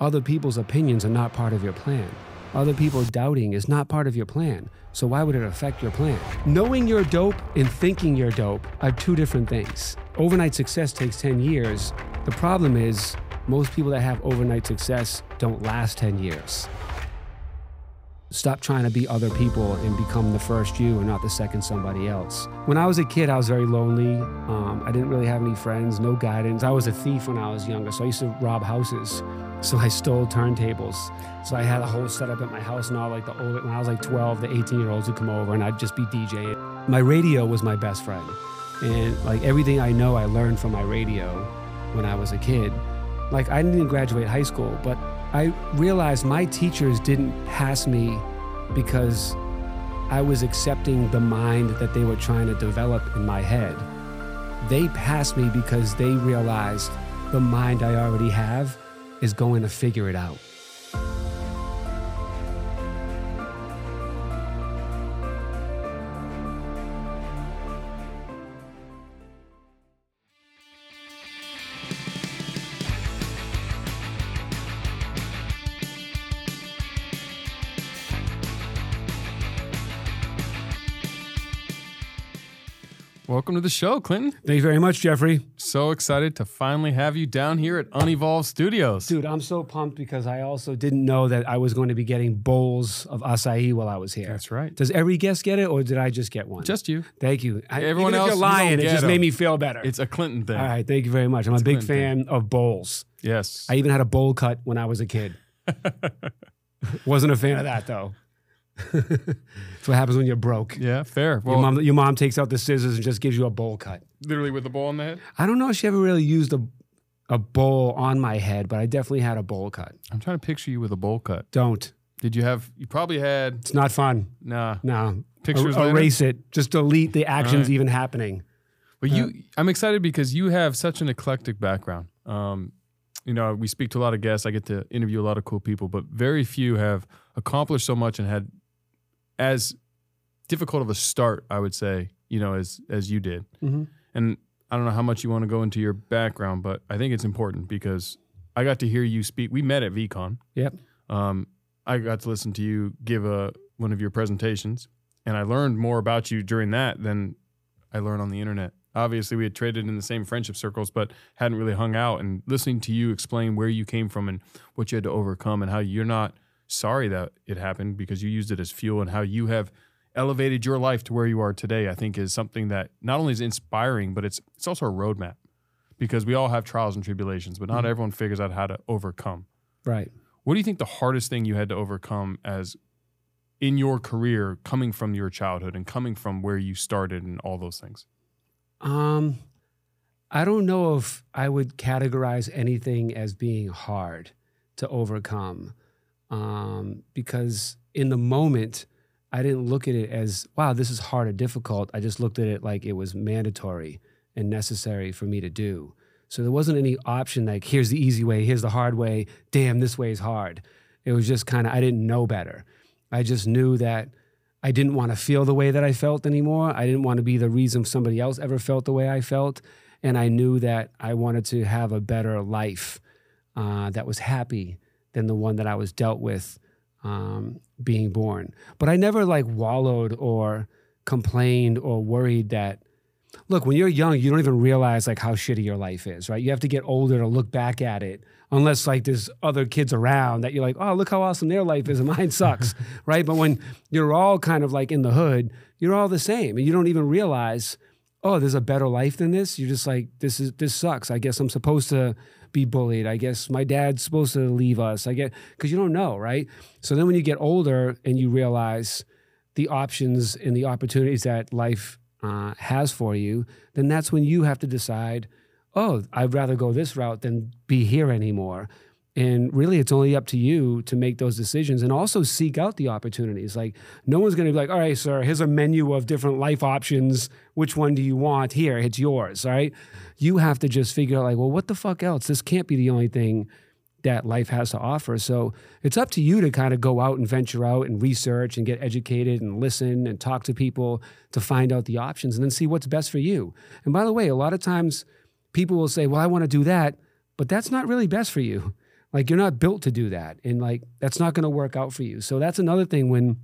other people's opinions are not part of your plan. Other people doubting is not part of your plan. So why would it affect your plan? Knowing you're dope and thinking you're dope are two different things. Overnight success takes 10 years. The problem is most people that have overnight success don't last 10 years. Stop trying to be other people and become the first you and not the second somebody else. When I was a kid, I was very lonely. Um, I didn't really have any friends, no guidance. I was a thief when I was younger, so I used to rob houses. So I stole turntables. So I had a whole setup at my house and all like the older, when I was like 12, the 18 year olds would come over and I'd just be DJing. My radio was my best friend. And like everything I know, I learned from my radio when I was a kid. Like I didn't even graduate high school, but I realized my teachers didn't pass me because I was accepting the mind that they were trying to develop in my head. They passed me because they realized the mind I already have is going to figure it out. Welcome to the show, Clinton. Thank you very much, Jeffrey. So excited to finally have you down here at Unevolved Studios. Dude, I'm so pumped because I also didn't know that I was going to be getting bowls of acai while I was here. That's right. Does every guest get it, or did I just get one? Just you. Thank you. I- Everyone else, you're you lying, don't it just made me feel better. It's a Clinton thing. All right, thank you very much. I'm a big Clinton fan of bowls. Yes. I even had a bowl cut when I was a kid. Wasn't a fan of that though. That's what happens when you're broke. yeah, fair. Well, your, mom, your mom takes out the scissors and just gives you a bowl cut. literally with the bowl on the head. I don't know if she ever really used a, a bowl on my head, but I definitely had a bowl cut. I'm trying to picture you with a bowl cut. Don't. Did you have? You probably had. It's not fun. Nah. No. Pictures Er- later? erase it. Just delete the actions right. even happening. But you, I'm excited because you have such an eclectic background. Um, you know, we speak to a lot of guests. I get to interview a lot of cool people, but very few have accomplished so much and had as difficult of a start, I would say, you know, as as you did. Mhm. And I don't know how much you want to go into your background, but I think it's important because I got to hear you speak. We met at VeeCon. Yep. Um, I got to listen to you give a one of your presentations, and I learned more about you during that than I learned on the internet. Obviously, we had traded in the same friendship circles, but hadn't really hung out. And listening to you explain where you came from and what you had to overcome, and how you're not sorry that it happened because you used it as fuel, and how you have elevated your life to where you are today, I think is something that not only is inspiring, but it's it's also a roadmap because we all have trials and tribulations, but not everyone figures out how to overcome. Right. What do you think the hardest thing you had to overcome as in your career coming from your childhood and coming from where you started and all those things? Um, I don't know if I would categorize anything as being hard to overcome, um, because in the moment, I didn't look at it as wow, this is hard or difficult. I just looked at it like it was mandatory and necessary for me to do. So there wasn't any option like here's the easy way, here's the hard way. Damn, this way is hard. It was just kind of I didn't know better. I just knew that I didn't want to feel the way that I felt anymore. I didn't want to be the reason somebody else ever felt the way I felt. And I knew that I wanted to have a better life uh, that was happy than the one that I was dealt with um, being born. But I never like wallowed or complained or worried that. Look, when you're young, you don't even realize like how shitty your life is, right? You have to get older to look back at it, unless like there's other kids around that you're like, oh, look how awesome their life is and mine sucks, right? But when you're all kind of like in the hood, you're all the same, and you don't even realize, oh, there's a better life than this. You're just like, this is this sucks. I guess I'm supposed to be bullied. I guess my dad's supposed to leave us. I get because you don't know, right? So then when you get older and you realize the options and the opportunities that life uh, has for you, then that's when you have to decide, oh, I'd rather go this route than be here anymore. And really, it's only up to you to make those decisions and also seek out the opportunities. Like, no one's going to be like, all right, sir, here's a menu of different life options. Which one do you want? Here, it's yours, right? You have to just figure out, like, well, what the fuck else? This can't be the only thing that life has to offer. So it's up to you to kind of go out and venture out and research and get educated and listen and talk to people to find out the options and then see what's best for you. And by the way, a lot of times people will say, well, I want to do that, but that's not really best for you, Like you're not built to do that. And like that's not going to work out for you. So that's another thing when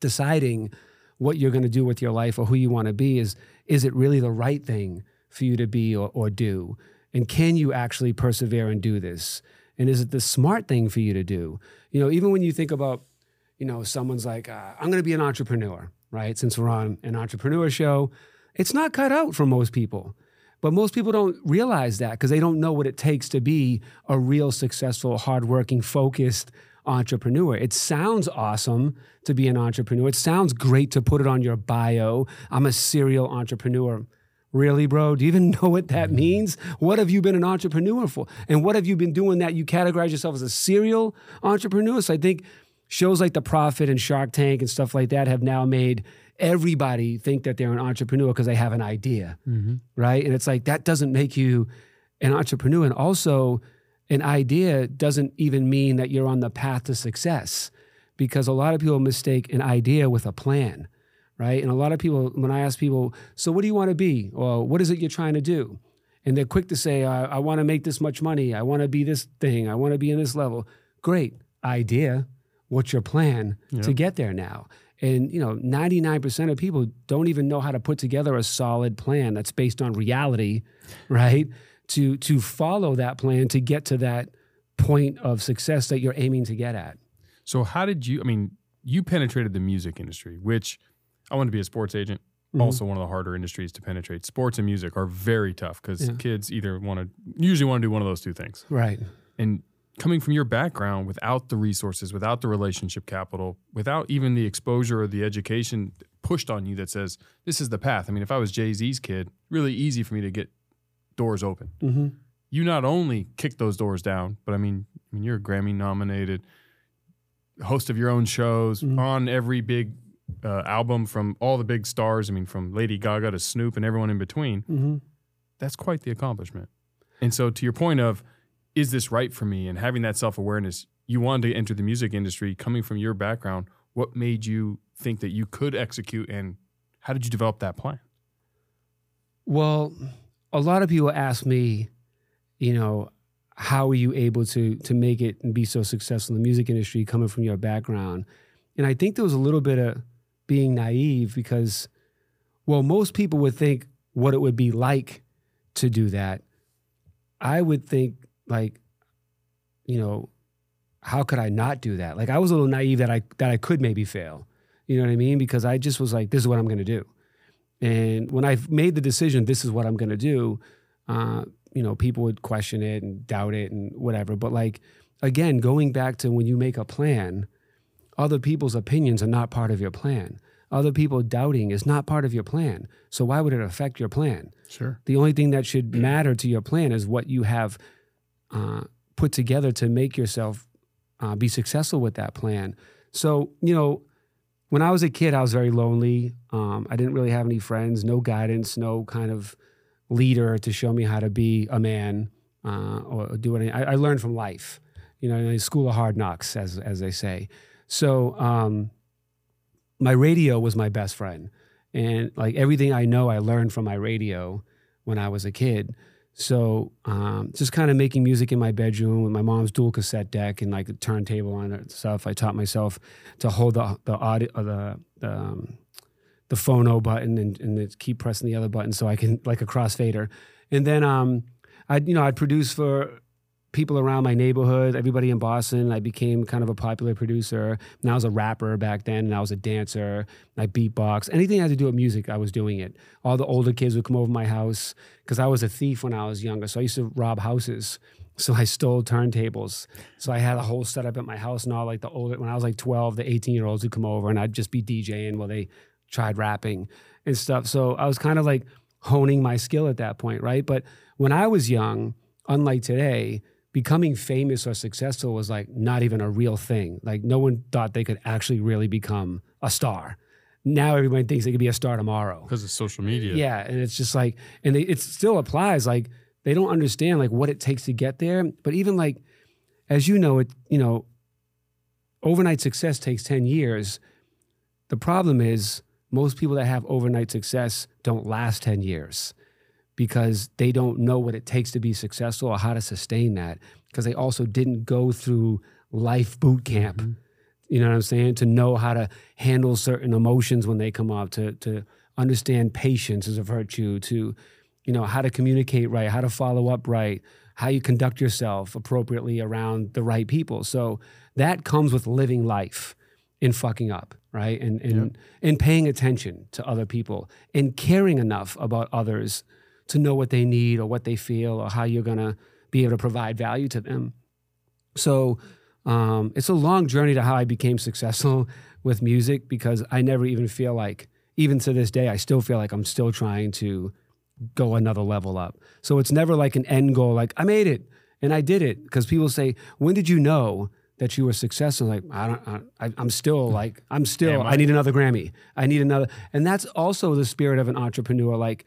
deciding what you're going to do with your life or who you want to be is is it really the right thing for you to be or, or do? And can you actually persevere and do this? And is it the smart thing for you to do? You know, even when you think about, you know, someone's like, uh, I'm going to be an entrepreneur, right? Since we're on an entrepreneur show, it's not cut out for most people. But most people don't realize that because they don't know what it takes to be a real successful, hardworking, focused entrepreneur. It sounds awesome to be an entrepreneur. It sounds great to put it on your bio. I'm a serial entrepreneur. Really, bro? Do you even know what that mm-hmm. means? What have you been an entrepreneur for? And what have you been doing that you categorize yourself as a serial entrepreneur? So I think shows like The Profit and Shark Tank and stuff like that have now made everybody think that they're an entrepreneur because they have an idea, mm-hmm. right? And it's like that doesn't make you an entrepreneur. And also, an idea doesn't even mean that you're on the path to success because a lot of people mistake an idea with a plan, right? And a lot of people, when I ask people, so what do you want to be? Or what is it you're trying to do? And they're quick to say, I, I want to make this much money. I want to be this thing. I want to be in this level. Great idea. What's your plan yeah. to get there now? And you know, 99% of people don't even know how to put together a solid plan that's based on reality, right? To to follow that plan to get to that point of success that you're aiming to get at. So how did you I mean, you penetrated the music industry, which I want to be a sports agent. Mm-hmm. Also, one of the harder industries to penetrate. Sports and music are very tough because yeah. kids either want to, usually want to do one of those two things. Right. And coming from your background without the resources, without the relationship capital, without even the exposure or the education pushed on you that says this is the path. I mean, if I was Jay Z's kid, really easy for me to get doors open. Mm-hmm. You not only kick those doors down, but I mean, I mean, you're a Grammy nominated host of your own shows mm-hmm. on every big uh, album from all the big stars. I mean, from Lady Gaga to Snoop and everyone in between. Mm-hmm. That's quite the accomplishment. And so, to your point of is this right for me? And having that self awareness, you wanted to enter the music industry coming from your background. What made you think that you could execute and how did you develop that plan? Well, a lot of people ask me, you know, how are you able to to make it and be so successful in the music industry coming from your background? And I think there was a little bit of being naive because, well, most people would think what it would be like to do that. I would think like, you know, how could I not do that? Like I was a little naive that I that I could maybe fail. You know what I mean? Because I just was like, this is what I'm going to do. And when I made the decision, this is what I'm going to do. Uh, you know, people would question it and doubt it and whatever. But like, again, going back to when you make a plan, other people's opinions are not part of your plan. Other people doubting is not part of your plan. So why would it affect your plan? Sure. The only thing that should matter to your plan is what you have uh, put together to make yourself uh, be successful with that plan. So, you know, when I was a kid, I was very lonely. Um, I didn't really have any friends, no guidance, no kind of leader to show me how to be a man uh, or do anything. I, I, learned from life, you know, in the school of hard knocks, as as they say. So, um, my radio was my best friend, and like everything I know, I learned from my radio when I was a kid. So um, just kind of making music in my bedroom with my mom's dual cassette deck and like a turntable on it and stuff. I taught myself to hold the the audio uh, the the, um, the phono button and, and keep pressing the other button so I can like a crossfader. And then um, I you know I'd produce for people around my neighborhood, everybody in Boston. I became kind of a popular producer. And I was a rapper back then, and I was a dancer. I beatbox. Anything I had to do with music, I was doing it. All the older kids would come over my house because I was a thief when I was younger. So I used to rob houses. So I stole turntables. So I had a whole setup at my house, and all like the older, when I was like 12, the 18 year olds would come over, and I'd just be DJing while they tried rapping and stuff. So I was kind of like honing my skill at that point, right? But when I was young, unlike today, becoming famous or successful was like not even a real thing. Like no one thought they could actually really become a star. Now everyone thinks they could be a star tomorrow because of social media. Yeah, and it's just like, and they, it still applies. Like they don't understand like what it takes to get there. But even like, as you know, it you know, overnight success takes ten years. The problem is most people that have overnight success don't last ten years because they don't know what it takes to be successful or how to sustain that because they also didn't go through life boot camp. Mm-hmm. You know what I'm saying? To know how to handle certain emotions when they come up, to to understand patience as a virtue, to you know how to communicate right, how to follow up right, how you conduct yourself appropriately around the right people. So that comes with living life in fucking up, right? And and and paying attention to other people and caring enough about others to know what they need or what they feel or how you're gonna be able to provide value to them. So um, it's a long journey to how I became successful with music because I never even feel like, even to this day, I still feel like I'm still trying to go another level up. So it's never like an end goal, like I made it and I did it. Because people say, when did you know that you were successful? Like I don't, I, I'm still like I'm still. Am I? I need another Grammy. I need another, and that's also the spirit of an entrepreneur. Like,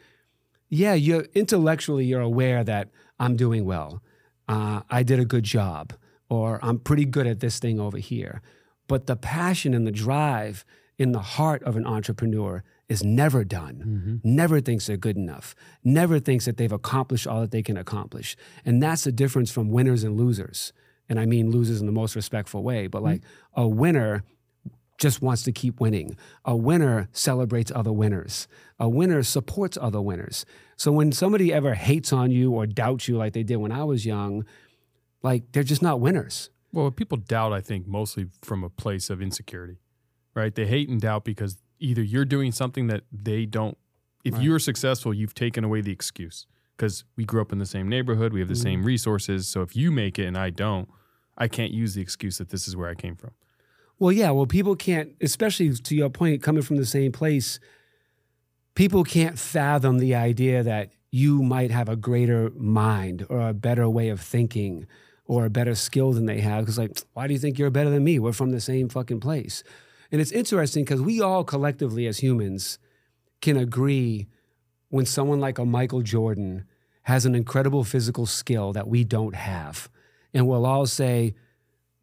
yeah, you're intellectually you're aware that I'm doing well. Uh, I did a good job, or I'm pretty good at this thing over here. But the passion and the drive in the heart of an entrepreneur is never done. Never thinks they're good enough. Never thinks that they've accomplished all that they can accomplish. And that's the difference from winners and losers. And I mean losers in the most respectful way. But like a winner just wants to keep winning. A winner celebrates other winners. A winner supports other winners. So when somebody ever hates on you or doubts you like they did when I was young, like they're just not winners. Well, people doubt, I think, mostly from a place of insecurity, right? They hate and doubt because either you're doing something that they don't. If Right. you're successful, you've taken away the excuse because we grew up in the same neighborhood, we have the Mm-hmm. same resources. So if you make it and I don't, I can't use the excuse that this is where I came from. Well, yeah. Well, people can't, especially to your point, coming from the same place, people can't fathom the idea that you might have a greater mind or a better way of thinking or a better skill than they have. Because, like, why do you think you're better than me? We're from the same fucking place. And it's interesting because we all collectively as humans can agree when someone like a Michael Jordan has an incredible physical skill that we don't have. And we'll all say,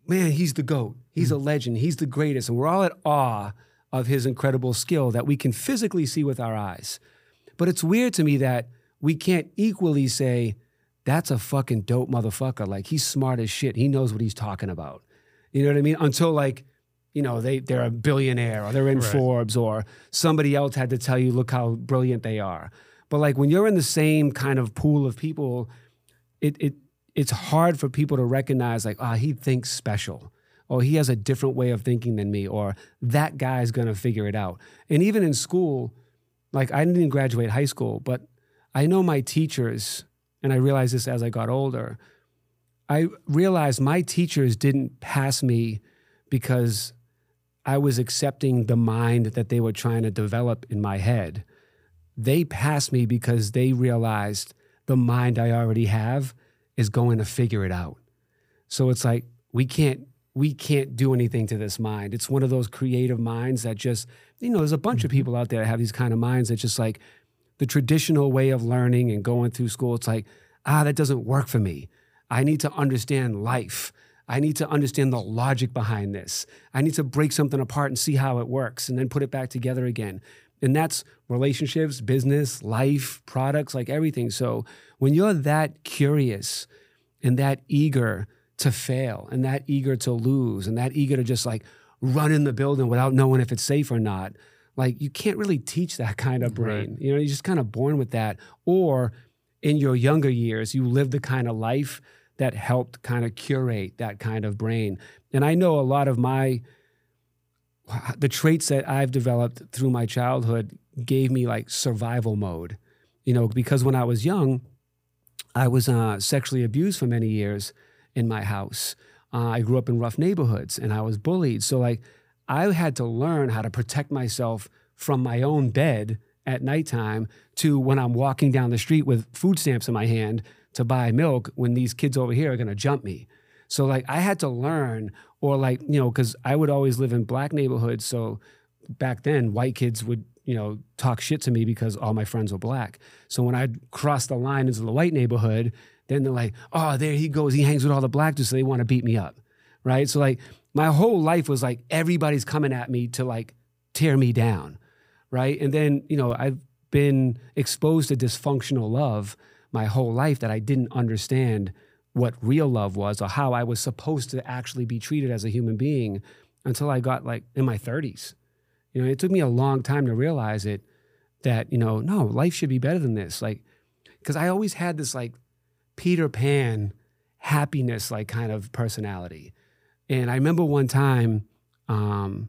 man, he's the GOAT. He's a legend. He's the greatest. And we're all at awe of his incredible skill that we can physically see with our eyes. But it's weird to me that we can't equally say, that's a fucking dope motherfucker. Like he's smart as shit. He knows what he's talking about. You know what I mean? Until like, you know, they, they're a billionaire or they're in Right. Forbes or somebody else had to tell you, look how brilliant they are. But like when you're in the same kind of pool of people, it, it it's hard for people to recognize like, ah, he thinks special. Or he has a different way of thinking than me, or that guy's gonna figure it out. And even in school, like I didn't graduate high school, but I know my teachers, and I realized this as I got older. I realized my teachers didn't pass me because I was accepting the mind that they were trying to develop in my head. They passed me because they realized the mind I already have is going to figure it out. So it's like we can't we can't do anything to this mind. It's one of those creative minds that just you know there's a bunch of people out there that have these kind of minds that just like the traditional way of learning and going through school. It's like ah that doesn't work for me. I need to understand life. I need to understand the logic behind this. I need to break something apart and see how it works and then put it back together again. And that's relationships, business, life, products, like everything. So when you're that curious and that eager to fail and that eager to lose and that eager to just like run in the building without knowing if it's safe or not, like you can't really teach that kind of brain. You know, you're just kind of born with that. Or in your younger years, you lived the kind of life that helped kind of curate that kind of brain. And I know a lot of my the traits that I've developed through my childhood gave me like survival mode. You know, because when I was young, I was uh, sexually abused for many years in my house. Uh, I grew up in rough neighborhoods and I was bullied. So, like, I had to learn how to protect myself from my own bed at nighttime to when I'm walking down the street with food stamps in my hand to buy milk when these kids over here are going to jump me. So, like, I had to learn, or like, you know, because I would always live in black neighborhoods. So, back then, white kids would, you know, talk shit to me because all my friends were black. So, when I'd cross the line into the white neighborhood, then they're like, oh, there he goes. He hangs with all the black dudes. So they want to beat me up. Right. So, like, my whole life was like everybody's coming at me to like tear me down. Right. And then, you know, I've been exposed to dysfunctional love my whole life that I didn't understand what real love was or how I was supposed to actually be treated as a human being until I got like in my 30s. You know, it took me a long time to realize it that, you know, no, life should be better than this. Like, because I always had this like Peter Pan happiness, like kind of personality. And I remember one time, um,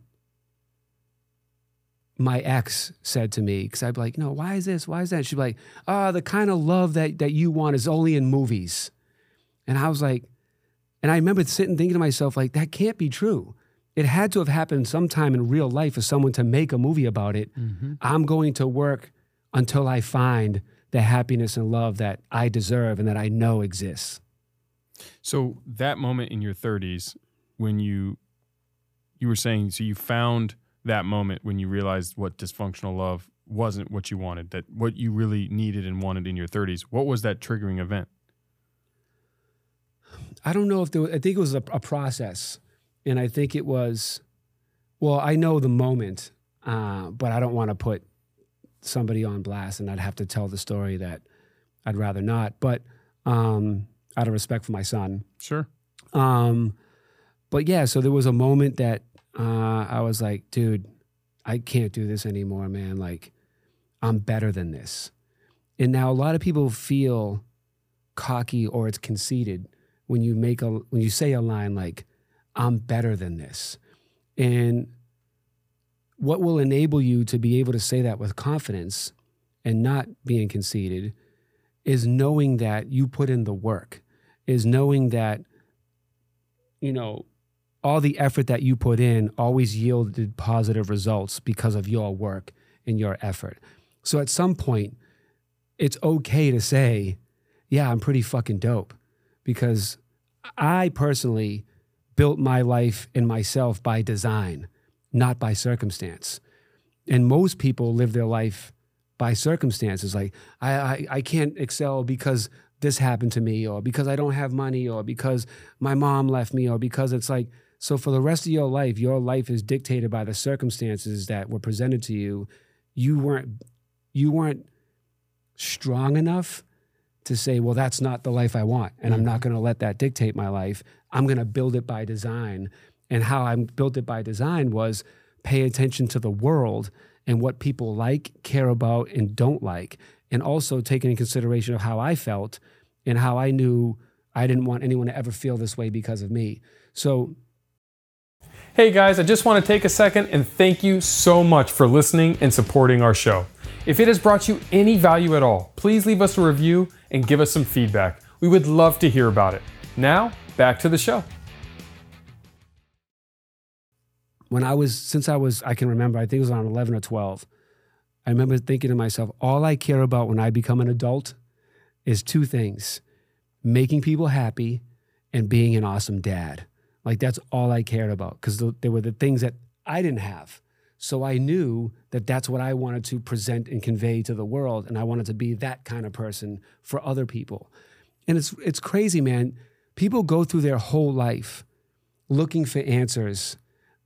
my ex said to me, because I'd be like, you know, why is this? Why is that? She'd be like, ah, oh, the kind of love that, that you want is only in movies. And I was like, and I remember sitting thinking to myself, like, that can't be true. It had to have happened sometime in real life for someone to make a movie about it. Mm-hmm. I'm going to work until I find the happiness and love that I deserve and that I know exists. So that moment in your 30s when you you were saying so you found that moment when you realized what dysfunctional love wasn't what you wanted, that what you really needed and wanted in your 30s. What was that triggering event? I don't know if there was, I think it was a, a process. And I think it was, well, I know the moment, uh, but I don't want to put somebody on blast and I'd have to tell the story that I'd rather not. But um, out of respect for my son. Sure. Um, but yeah, so there was a moment that uh, I was like, dude, I can't do this anymore, man. Like, I'm better than this. And now a lot of people feel cocky or it's conceited when you make a when you say a line like, I'm better than this. And what will enable you to be able to say that with confidence and not being conceited is knowing that you put in the work, is knowing that, you know, all the effort that you put in always yielded positive results because of your work and your effort. So at some point, it's okay to say, yeah, I'm pretty fucking dope because I personally built my life and myself by design, not by circumstance. And most people live their life by circumstances. Like, I, I, I can't excel because this happened to me, or because I don't have money, or because my mom left me, or because it's like, so for the rest of your life, your life is dictated by the circumstances that were presented to you. You weren't you weren't strong enough to say, well, that's not the life I want, and mm-hmm. I'm not mm-hmm. going to let that dictate my life. I'm going to build it by design. And how I built it by design was pay attention to the world and what people like, care about, and don't like, and also taking in consideration of how I felt and how I knew I didn't want anyone to ever feel this way because of me. So Hey guys, I just want to take a second and thank you so much for listening and supporting our show. If it has brought you any value at all, please leave us a review and give us some feedback. We would love to hear about it. Now, back to the show. When I was, since I was, I can remember, I think it was around 11 or 12, I remember thinking to myself, all I care about when I become an adult is two things making people happy and being an awesome dad. Like that's all I cared about because the, they were the things that I didn't have. So I knew that that's what I wanted to present and convey to the world, and I wanted to be that kind of person for other people. And it's it's crazy, man. People go through their whole life looking for answers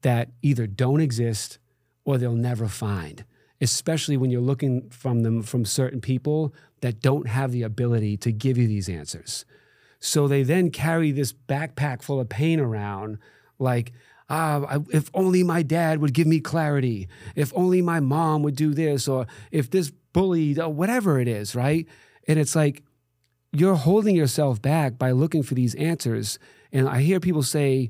that either don't exist or they'll never find. Especially when you're looking from them from certain people that don't have the ability to give you these answers. So they then carry this backpack full of pain around, like, ah, if only my dad would give me clarity, if only my mom would do this, or if this bully, or whatever it is, right? And it's like you're holding yourself back by looking for these answers. And I hear people say,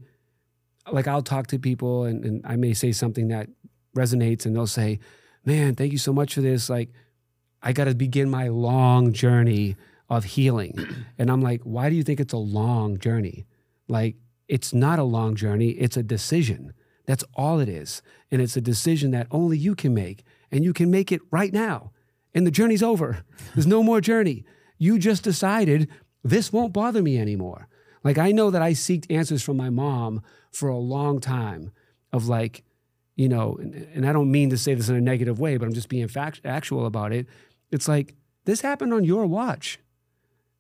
like, I'll talk to people and, and I may say something that resonates, and they'll say, man, thank you so much for this. Like, I got to begin my long journey of healing. and I'm like, why do you think it's a long journey? Like, it's not a long journey, it's a decision. That's all it is. And it's a decision that only you can make. And you can make it right now. And the journey's over. There's no more journey. You just decided this won't bother me anymore. Like, I know that I seeked answers from my mom for a long time of like, you know, and, and I don't mean to say this in a negative way, but I'm just being fact, actual about it. It's like, this happened on your watch.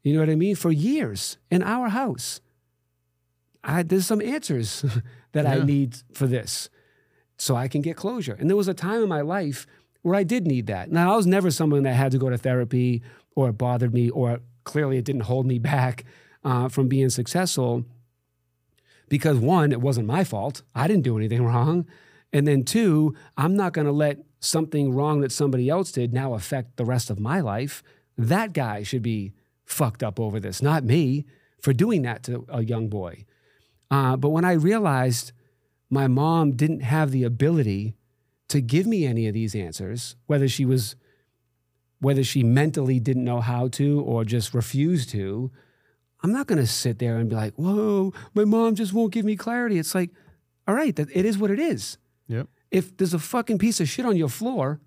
You know what I mean? For years in our house. I, there's some answers that yeah. I need for this so I can get closure. And there was a time in my life where I did need that. Now, I was never someone that had to go to therapy or it bothered me or clearly it didn't hold me back uh, from being successful because one, it wasn't my fault. I didn't do anything wrong. And then two, I'm not going to let something wrong that somebody else did now affect the rest of my life. That guy should be fucked up over this, not me for doing that to a young boy. Uh, but when I realized my mom didn't have the ability to give me any of these answers, whether she was, whether she mentally didn't know how to or just refused to, I'm not going to sit there and be like, whoa, my mom just won't give me clarity. It's like, all right, that it is what it is. Yep. If there's a fucking piece of shit on your floor,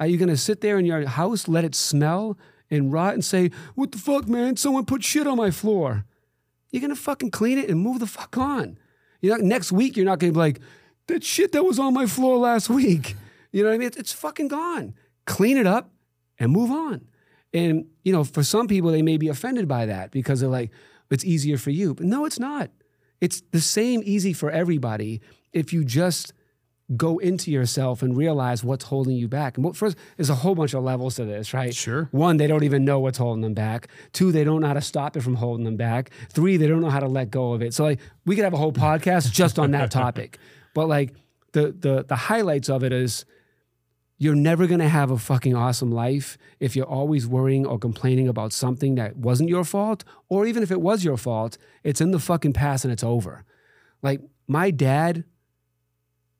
are you going to sit there in your house, let it smell and rot and say, what the fuck, man? Someone put shit on my floor. You're going to fucking clean it and move the fuck on. You know, next week, you're not going to be like, that shit that was on my floor last week. You know what I mean? It's, it's fucking gone. Clean it up and move on. And, you know, for some people, they may be offended by that because they're like, it's easier for you. But no, it's not. It's the same easy for everybody if you just go into yourself and realize what's holding you back. And what, first, there's a whole bunch of levels to this, right? Sure. One, they don't even know what's holding them back. Two, they don't know how to stop it from holding them back. Three, they don't know how to let go of it. So like we could have a whole podcast just on that topic. But like the the the highlights of it is you're never going to have a fucking awesome life if you're always worrying or complaining about something that wasn't your fault or even if it was your fault, it's in the fucking past and it's over. Like my dad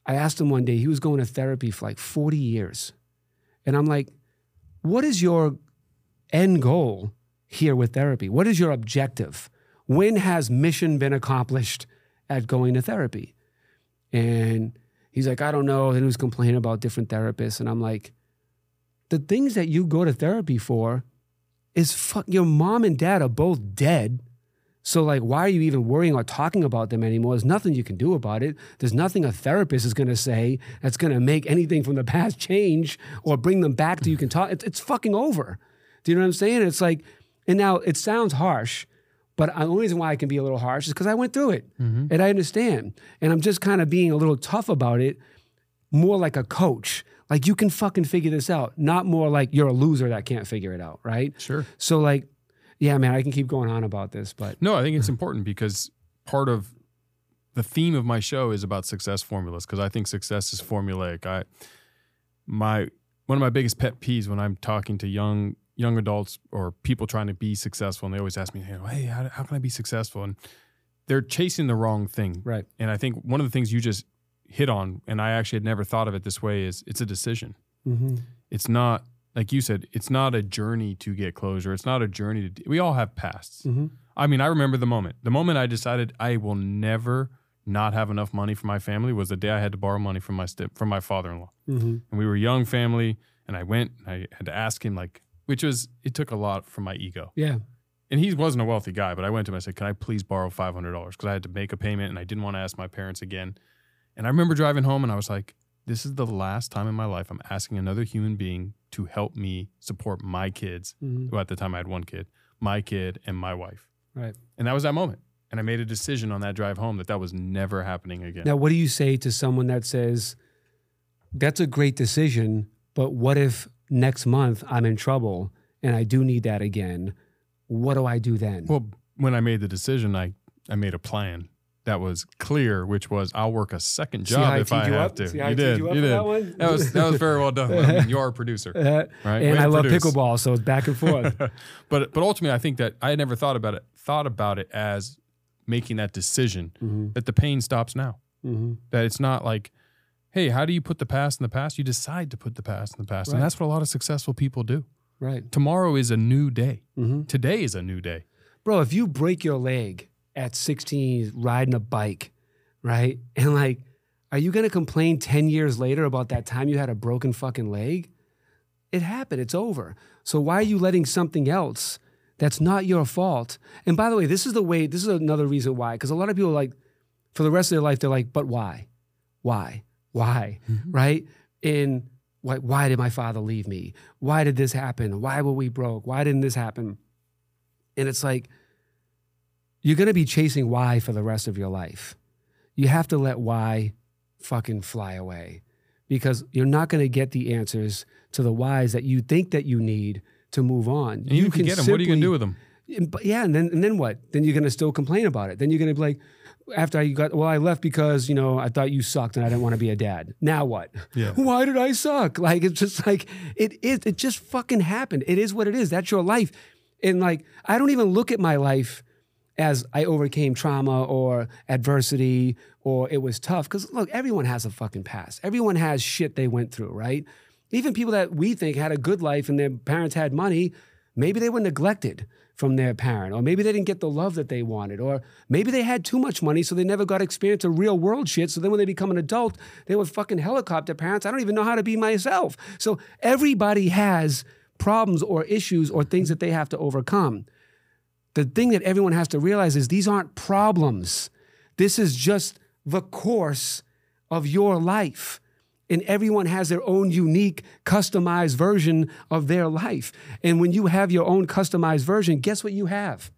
I asked him one day, he was going to therapy for like 40 years. And I'm like, what is your end goal here with therapy? What is your objective? When has mission been accomplished at going to therapy? And he's like, I don't know. And he was complaining about different therapists. And I'm like, the things that you go to therapy for is fuck your mom and dad are both dead. So, like, why are you even worrying or talking about them anymore? There's nothing you can do about it. There's nothing a therapist is going to say that's going to make anything from the past change or bring them back to you can talk. It's, it's fucking over. Do you know what I'm saying? It's like, and now it sounds harsh, but the only reason why I can be a little harsh is because I went through it mm-hmm. and I understand. And I'm just kind of being a little tough about it, more like a coach. Like, you can fucking figure this out, not more like you're a loser that can't figure it out, right? Sure. So, like, yeah, man, I can keep going on about this, but No, I think it's important because part of the theme of my show is about success formulas because I think success is formulaic. I my one of my biggest pet peeves when I'm talking to young young adults or people trying to be successful, and they always ask me, "Hey, how, how can I be successful?" And they're chasing the wrong thing. right. And I think one of the things you just hit on, and I actually had never thought of it this way, is it's a decision. Mm-hmm. It's not like you said. It's not a journey to get closure. It's not a journey to. We all have pasts. Mm-hmm. I mean, I remember the moment. The moment I decided I will never not have enough money for my family was the day I had to borrow money from my step from my father-in-law. Mm-hmm. And we were a young family, and I went and I had to ask him like, which was it took a lot from my ego. Yeah. And he wasn't a wealthy guy, but I went to him. And I said, "Can I please borrow five hundred dollars?" Because I had to make a payment, and I didn't want to ask my parents again. And I remember driving home, and I was like, "This is the last time in my life I'm asking another human being to help me support my kids." Mm-hmm. Well, at the time I had one kid, my kid, and my wife. Right. And that was that moment. And I made a decision on that drive home that that was never happening again. Now, what do you say to someone that says, that's a great decision, but what if next month I'm in trouble and I do need that again? What do I do then? Well, when I made the decision, I, I made a plan that was clear, which was I'll work a second job if I you have up? to. You did. you you did. that one? That was that was very well done. I mean, you're a producer, Uh, right? and Way I love produce. pickleball, so it's back and forth. but but ultimately, I think that I had never thought about it. Thought about it as making that decision mm-hmm. that the pain stops now. Mm-hmm. That it's not like, hey, how do you put the past in the past? You decide to put the past in the past, Right. and that's what a lot of successful people do. Right. Tomorrow is a new day. Mm-hmm. Today is a new day. Bro, if you break your leg at 16 riding a bike, right? And like, are you going to complain 10 years later about that time you had a broken fucking leg? It happened. It's over. So why are you letting something else that's not your fault? And by the way, this is the way, this is another reason why. Because a lot of people, like, for the rest of their life, they're like, but why? Why? Why? Mm-hmm. Right? In why, why did my father leave me? Why did this happen? Why were we broke? Why didn't this happen? And it's like, you're going to be chasing why for the rest of your life. You have to let why fucking fly away because you're not going to get the answers to the whys that you think that you need to move on. And you, can, get them. What are you going to do with them? But yeah, and then and then what? Then you're gonna still complain about it. Then you're gonna be like, after I got well, I left because you know I thought you sucked and I didn't want to be a dad. Now what? Yeah. Why did I suck? Like it's just like it is. It just fucking happened. It is what it is. That's your life. And like I don't even look at my life as I overcame trauma or adversity or it was tough. Because look, everyone has a fucking past. Everyone has shit they went through, right? Even people that we think had a good life and their parents had money, maybe they were neglected from their parent, or maybe they didn't get the love that they wanted, or maybe they had too much money, so they never got experience of real world shit. So then when they become an adult, they were fucking helicopter parents. I don't even know how to be myself. So everybody has problems or issues or things that they have to overcome. The thing that everyone has to realize is these aren't problems. This is just the course of your life and everyone has their own unique customized version of their life. And when you have your own customized version, guess what you have?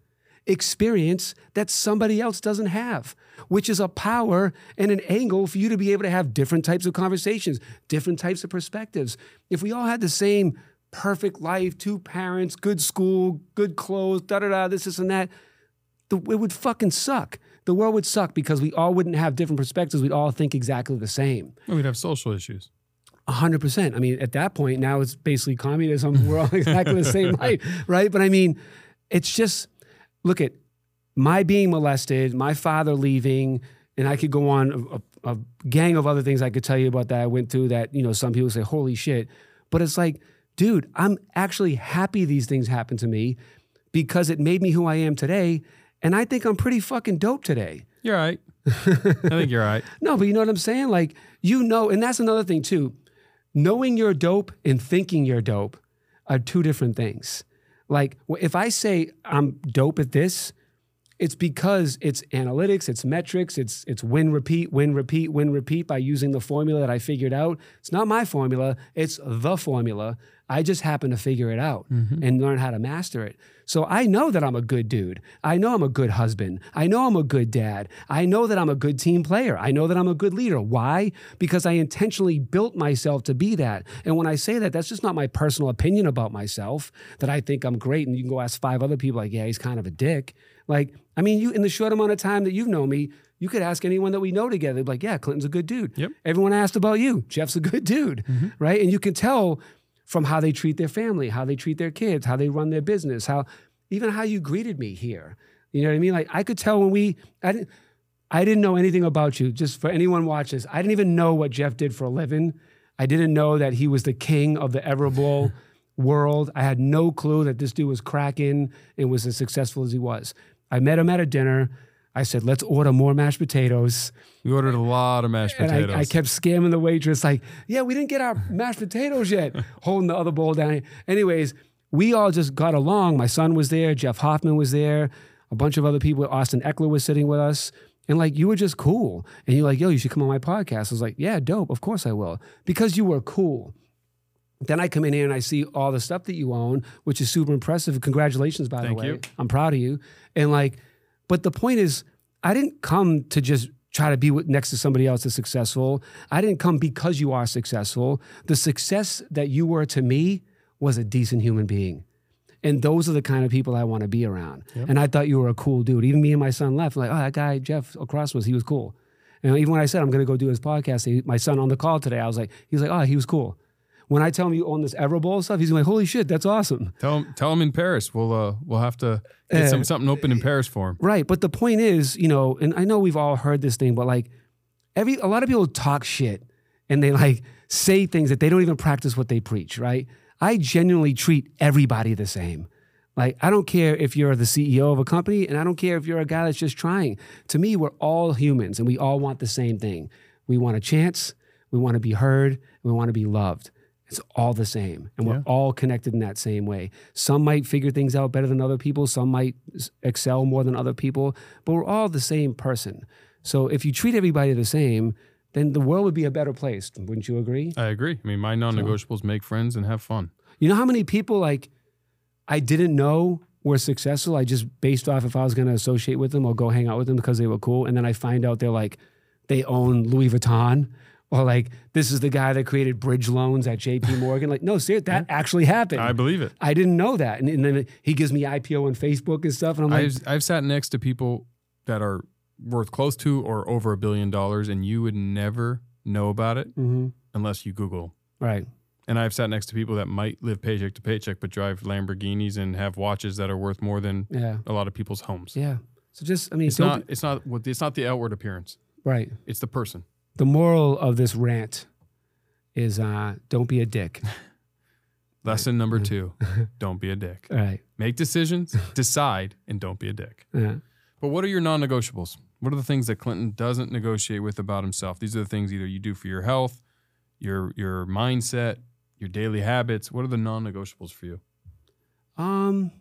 Experience that somebody else doesn't have, which is a power and an angle for you to be able to have different types of conversations, different types of perspectives. If we all had the same perfect life, two parents, good school, good clothes, da da da, this, this, and that, it would fucking suck. The world would suck because we all wouldn't have different perspectives. We'd all think exactly the same. Well, we'd have social issues. A hundred percent. I mean, at that point, now it's basically communism. We're all exactly the same height, right? But I mean, it's just look at my being molested, my father leaving, and I could go on a, a, gang of other things I could tell you about that I went through. That you know, some people say, "Holy shit!" But it's like, dude, I'm actually happy these things happened to me because it made me who I am today, and I think I'm pretty fucking dope today. You're right. I think you're right. No, but you know what I'm saying? Like, you know, and that's another thing too. Knowing you're dope and thinking you're dope are two different things. Like, if I say I'm dope at this, it's because it's analytics, it's metrics, it's it's win repeat, win repeat, win repeat by using the formula that I figured out. It's not my formula, it's the formula. I just happen to figure it out mm-hmm. and learn how to master it. So I know that I'm a good dude. I know I'm a good husband. I know I'm a good dad. I know that I'm a good team player. I know that I'm a good leader. Why? Because I intentionally built myself to be that. And when I say that, that's just not my personal opinion about myself that I think I'm great. And you can go ask five other people, like, yeah, he's kind of a dick. Like, I mean, you in the short amount of time that you've known me, you could ask anyone that we know together, like, yeah, Clinton's a good dude. Yep. Everyone asked about you. Jeff's a good dude, mm-hmm. right? And you can tell from how they treat their family, how they treat their kids, how they run their business, how even how you greeted me here. You know what I mean? Like I could tell when we I didn't I didn't know anything about you. Just for anyone watches, I didn't even know what Jeff did for a living. I didn't know that he was the king of the Everbowl world. I had no clue that this dude was cracking and was as successful as he was. I met him at a dinner. I said, "Let's order more mashed potatoes." We ordered a lot of mashed And potatoes. I, I kept scamming the waitress, like, yeah, we didn't get our mashed potatoes yet, holding the other bowl down. Anyways, we all just got along. My son was there, Jeff Hoffman was there, a bunch of other people. Austin Ekeler was sitting with us. And like, you were just cool. And you're like, yo, you should come on my podcast. I was like, yeah, dope. Of course I will. Because you were cool. Then I come in here and I see all the stuff that you own, which is super impressive. Congratulations, by Thank the way. you. I'm proud of you. And like, but the point is, I didn't come to just try to be with, next to somebody else that's successful. I didn't come because you are successful. The success that you were to me was a decent human being. And those are the kind of people I want to be around. And I thought you were a cool dude. Even me and my son left, like, oh, that guy, Jeff across was, he was cool. And even when I said I'm going to go do his podcast, he, my son on the call today, I was like, he was like, oh, he was cool. When I tell him you own this Everbowl stuff, he's like, holy shit, that's awesome. tell him, tell him in Paris. We'll uh, we'll have to get Uh, some something open in Paris for him. Right. But the point is, you know, and I know we've all heard this thing, but like every a lot of people talk shit and they like say things that they don't even practice what they preach, right? I genuinely treat everybody the same. Like I don't care if you're the CEO of a company and I don't care if you're a guy that's just trying. To me, we're all humans and we all want the same thing. We want a chance, we want to be heard, we want to be loved. It's all the same. And we're Yeah. all connected in that same way. Some might figure things out better than other people, some might excel more than other people, but we're all the same person. So if you treat everybody the same, then the world would be a better place. Wouldn't you agree? I agree. I mean, my non-negotiables: make friends and have fun. You know how many people like I didn't know were successful? I just based off if I was going to associate with them or go hang out with them because they were cool, and then I find out they're like they own Louis Vuitton or like this is the guy that created bridge loans at JP Morgan. Like, no, seriously, that actually happened. I believe it. I didn't know that. And, and then he gives me IPO on Facebook and stuff. And I'm like, I've, I've sat next to people that are worth close to or over a billion dollars, and you would never know about it Mhm. unless you Google. right. And I've sat next to people that might live paycheck to paycheck, but drive Lamborghinis and have watches that are worth more than Yeah. a lot of people's homes. Yeah. So just, I mean, It's not. It's not. What it's not the outward appearance. right. It's the person. The moral of this rant is uh, don't be a dick. Lesson number two: Don't be a dick. All right. Make decisions, decide, and don't be a dick. Yeah. But what are your non-negotiables? What are the things that Clinton doesn't negotiate with about himself? These are the things either you do for your health, your your mindset, your daily habits. What are the non-negotiables for you? Um,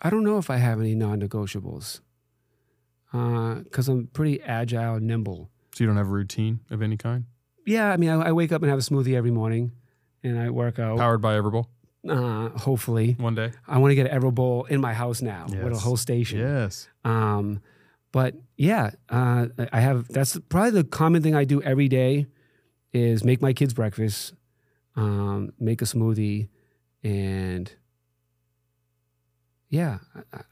I don't know if I have any non-negotiables because I'm pretty agile and nimble. So you don't have a routine of any kind? Yeah, I mean, I, I wake up and have a smoothie every morning, and I work out. Powered by Everbowl Uh, hopefully, one day? I want to get an Everbowl in my house now with a whole station. Yes. Um, but yeah, uh, I have. That's probably the common thing I do every day is make my kids breakfast, um, make a smoothie, and yeah,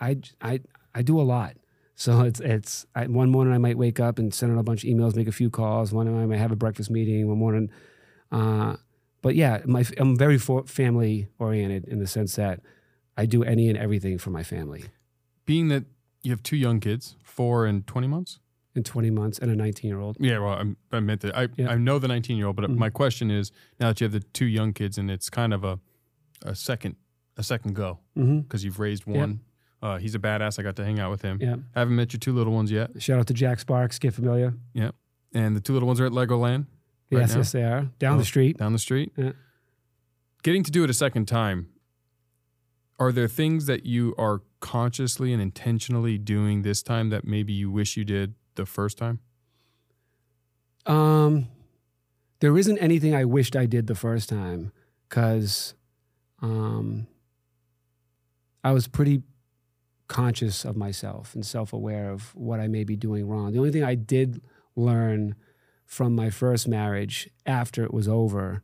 I I I, I do a lot. So it's it's I, one morning I might wake up and send out a bunch of emails, make a few calls. One morning I might have a breakfast meeting. One morning, uh, but yeah, my I'm very for, family oriented in the sense that I do any and everything for my family. Being that you have two young kids, four and twenty months. in 20 months and a 19 year old. Yeah, well, I'm, I meant that. I Yeah. I know the 19 year old, but Mhm. my question is now that you have the two young kids and it's kind of a a second a second go Mm-hmm. because you've raised one. Uh, he's a badass. I got to hang out with him. Yeah. I Haven't met your two little ones yet, Shout out to Jack Sparks. Get familiar. Yeah. And the two little ones are at Legoland right yes, now? yes, they are. Down Oh. the street. down the street. Yeah. Getting to do it a second time. Are there things that you are consciously and intentionally doing this time that maybe you wish you did the first time? Um, there isn't anything I wished I did the first time because um, I was pretty conscious of myself and self aware of what I may be doing wrong. The only thing I did learn from my first marriage after it was over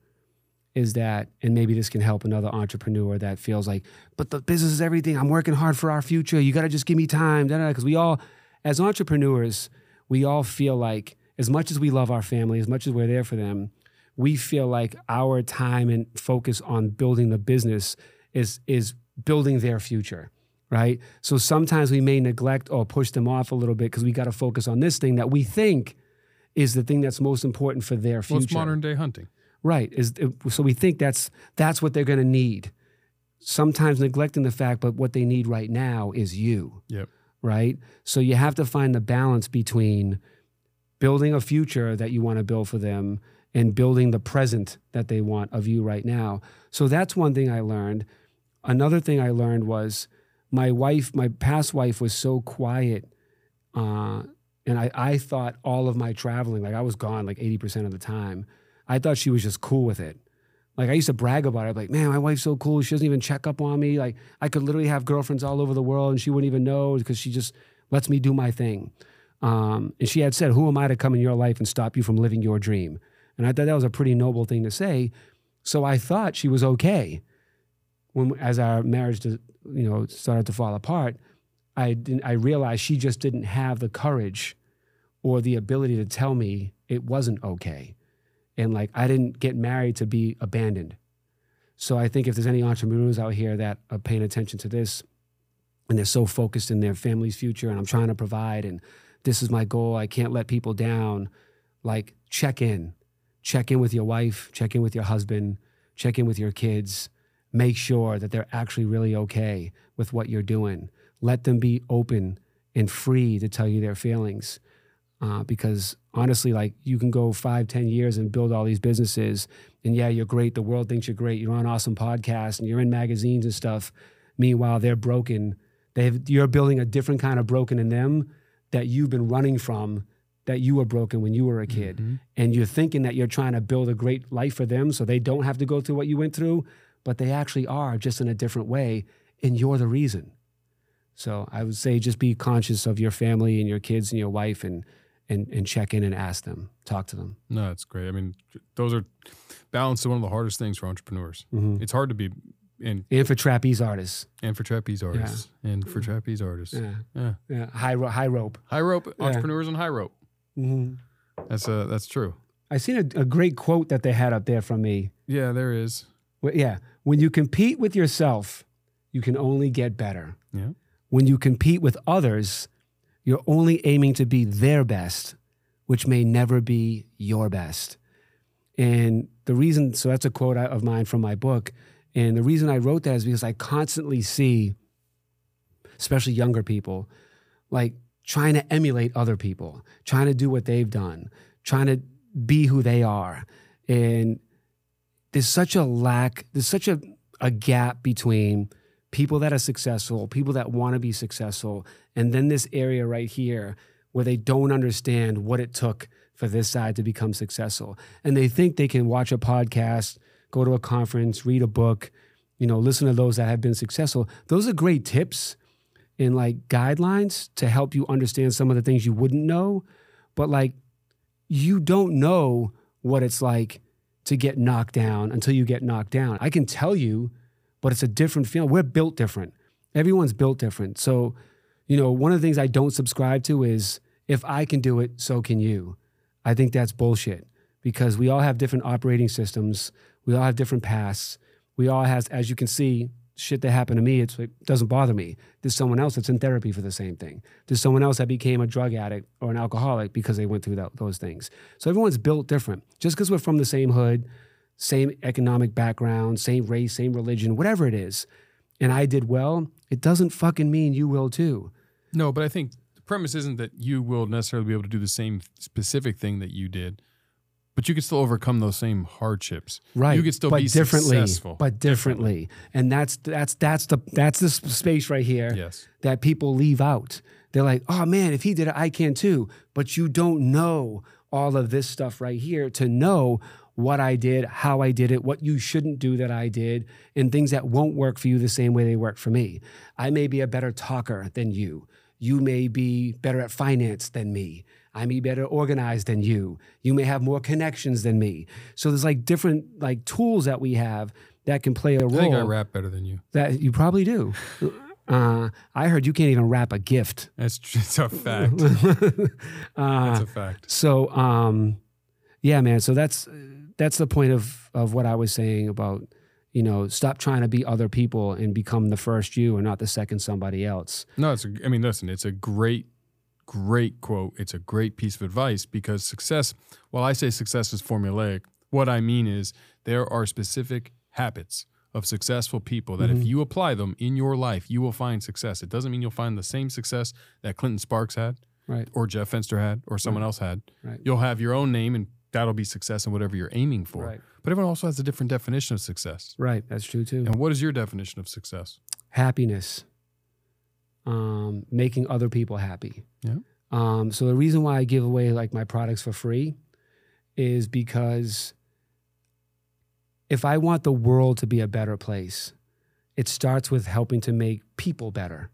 is that, and maybe this can help another entrepreneur that feels like, but the business is everything. I'm working hard for our future. You got to just give me time. Because we all, as entrepreneurs, we all feel like, as much as we love our family, as much as we're there for them, we feel like our time and focus on building the business is is building their future, right? So sometimes we may neglect or push them off a little bit because we got to focus on this thing that we think is the thing that's most important for their future. Well, it's modern day hunting. Right. Is so we think that's that's what they're going to need. Sometimes neglecting the fact, but what they need right now is you. Yep. Right. So you have to find the balance between building a future that you want to build for them and building the present that they want of you right now. So that's one thing I learned. Another thing I learned was my wife, my past wife, was so quiet. Uh, and I, I thought all of my traveling, like I was gone like 80% of the time. I thought she was just cool with it. Like I used to brag about it, like, man, my wife's so cool. She doesn't even check up on me. Like I could literally have girlfriends all over the world and she wouldn't even know because she just lets me do my thing. Um, and she had said, Who am I to come in your life and stop you from living your dream? And I thought that was a pretty noble thing to say. So I thought she was okay. When as our marriage, you know, started to fall apart, I didn't. I realized she just didn't have the courage or the ability to tell me it wasn't okay, and like I didn't get married to be abandoned. So I think if there's any entrepreneurs out here that are paying attention to this, and they're so focused in their family's future, and I'm trying to provide, and this is my goal. I can't let people down. Like check in, check in with your wife, check in with your husband, check in with your kids. Make sure that they're actually really okay with what you're doing. Let them be open and free to tell you their feelings. Uh, because honestly, like you can go five, ten years and build all these businesses, and yeah, you're great. The world thinks you're great. You're on awesome podcasts and you're in magazines and stuff. Meanwhile, they're broken. They have, you're building a different kind of broken in them that you've been running from. That you were broken when you were a kid, Mhm. and you're thinking that you're trying to build a great life for them, so they don't have to go through what you went through, but they actually are just in a different way, and you're the reason. So I would say just be conscious of your family and your kids and your wife and and and check in and ask them, talk to them. No, it's great. I mean, those are balance is one of the hardest things for entrepreneurs. Mhm. It's hard to be and And for trapeze artists, and for trapeze artists and for trapeze artists. yeah, Yeah. yeah, high ro- high rope. High rope Yeah. entrepreneurs on high rope. hmm That's uh that's true. I seen a, a great quote that they had up there from me. Yeah, there is. Yeah, when you compete with yourself, you can only get better. Yeah. When you compete with others, you're only aiming to be their best, which may never be your best. And the reason, so that's a quote of mine from my book. And the reason I wrote that is because I constantly see, especially younger people, like trying to emulate other people, trying to do what they've done, trying to be who they are. And there's such a lack, there's such a, a gap between people that are successful, people that want to be successful, and then this area right here where they don't understand what it took for this side to become successful. And they think they can watch a podcast, go to a conference, read a book, you know, listen to those that have been successful. Those are great tips and like guidelines to help you understand some of the things you wouldn't know. But like, you don't know what it's like to get knocked down until you get knocked down. I can tell you, but it's a different feeling. We're built different. Everyone's built different. So, you know, one of the things I don't subscribe to is if I can do it, so can you. I think that's bullshit because we all have different operating systems. We all have different paths. We all has, as you can see, shit that happened to me, it doesn't bother me. There's someone else that's in therapy for the same thing. There's someone else that became a drug addict or an alcoholic because they went through that, those things. So everyone's built different. Just because we're from the same hood, same economic background, same race, same religion, whatever it is, and I did well, it doesn't fucking mean you will too. No, but I think the premise isn't that you will necessarily be able to do the same specific thing that you did, but you can still overcome those same hardships. Right. You could still but be differently, successful. But differently. And that's that's that's the that's the space right here yes. that people leave out. They're like, oh man, if he did it, I can too. But you don't know all of this stuff right here to know what I did, how I did it, what you shouldn't do that I did, and things that won't work for you the same way they work for me. I may be a better talker than you. You may be better at finance than me. I may be better organized than you. You may have more connections than me. So there's like different like tools that we have that can play a role. I think I rap better than you. That you probably do. Uh, I heard you can't even wrap a gift. That's it's a fact. Uh, That's a fact. so, um, yeah, man. So that's that's the point of of what I was saying about you know stop trying to be other people and become the first you and not the second somebody else. No, it's. A, I mean, listen, it's a great, great quote. It's a great piece of advice because success. While I say success is formulaic, what I mean is there are specific habits of successful people that if Mm-hmm. you apply them in your life, you will find success. It doesn't mean you'll find the same success that Clinton Sparks had, Right. or Jeff Fenster had, or someone else had. Right. You'll have your own name, and that'll be success in whatever you're aiming for. Right. But everyone also has a different definition of success. Right. That's true too. And what is your definition of success? happiness, um, making other people happy. Yeah. Um, so the reason why I give away like my products for free is because if I want the world to be a better place, it starts with helping to make people better.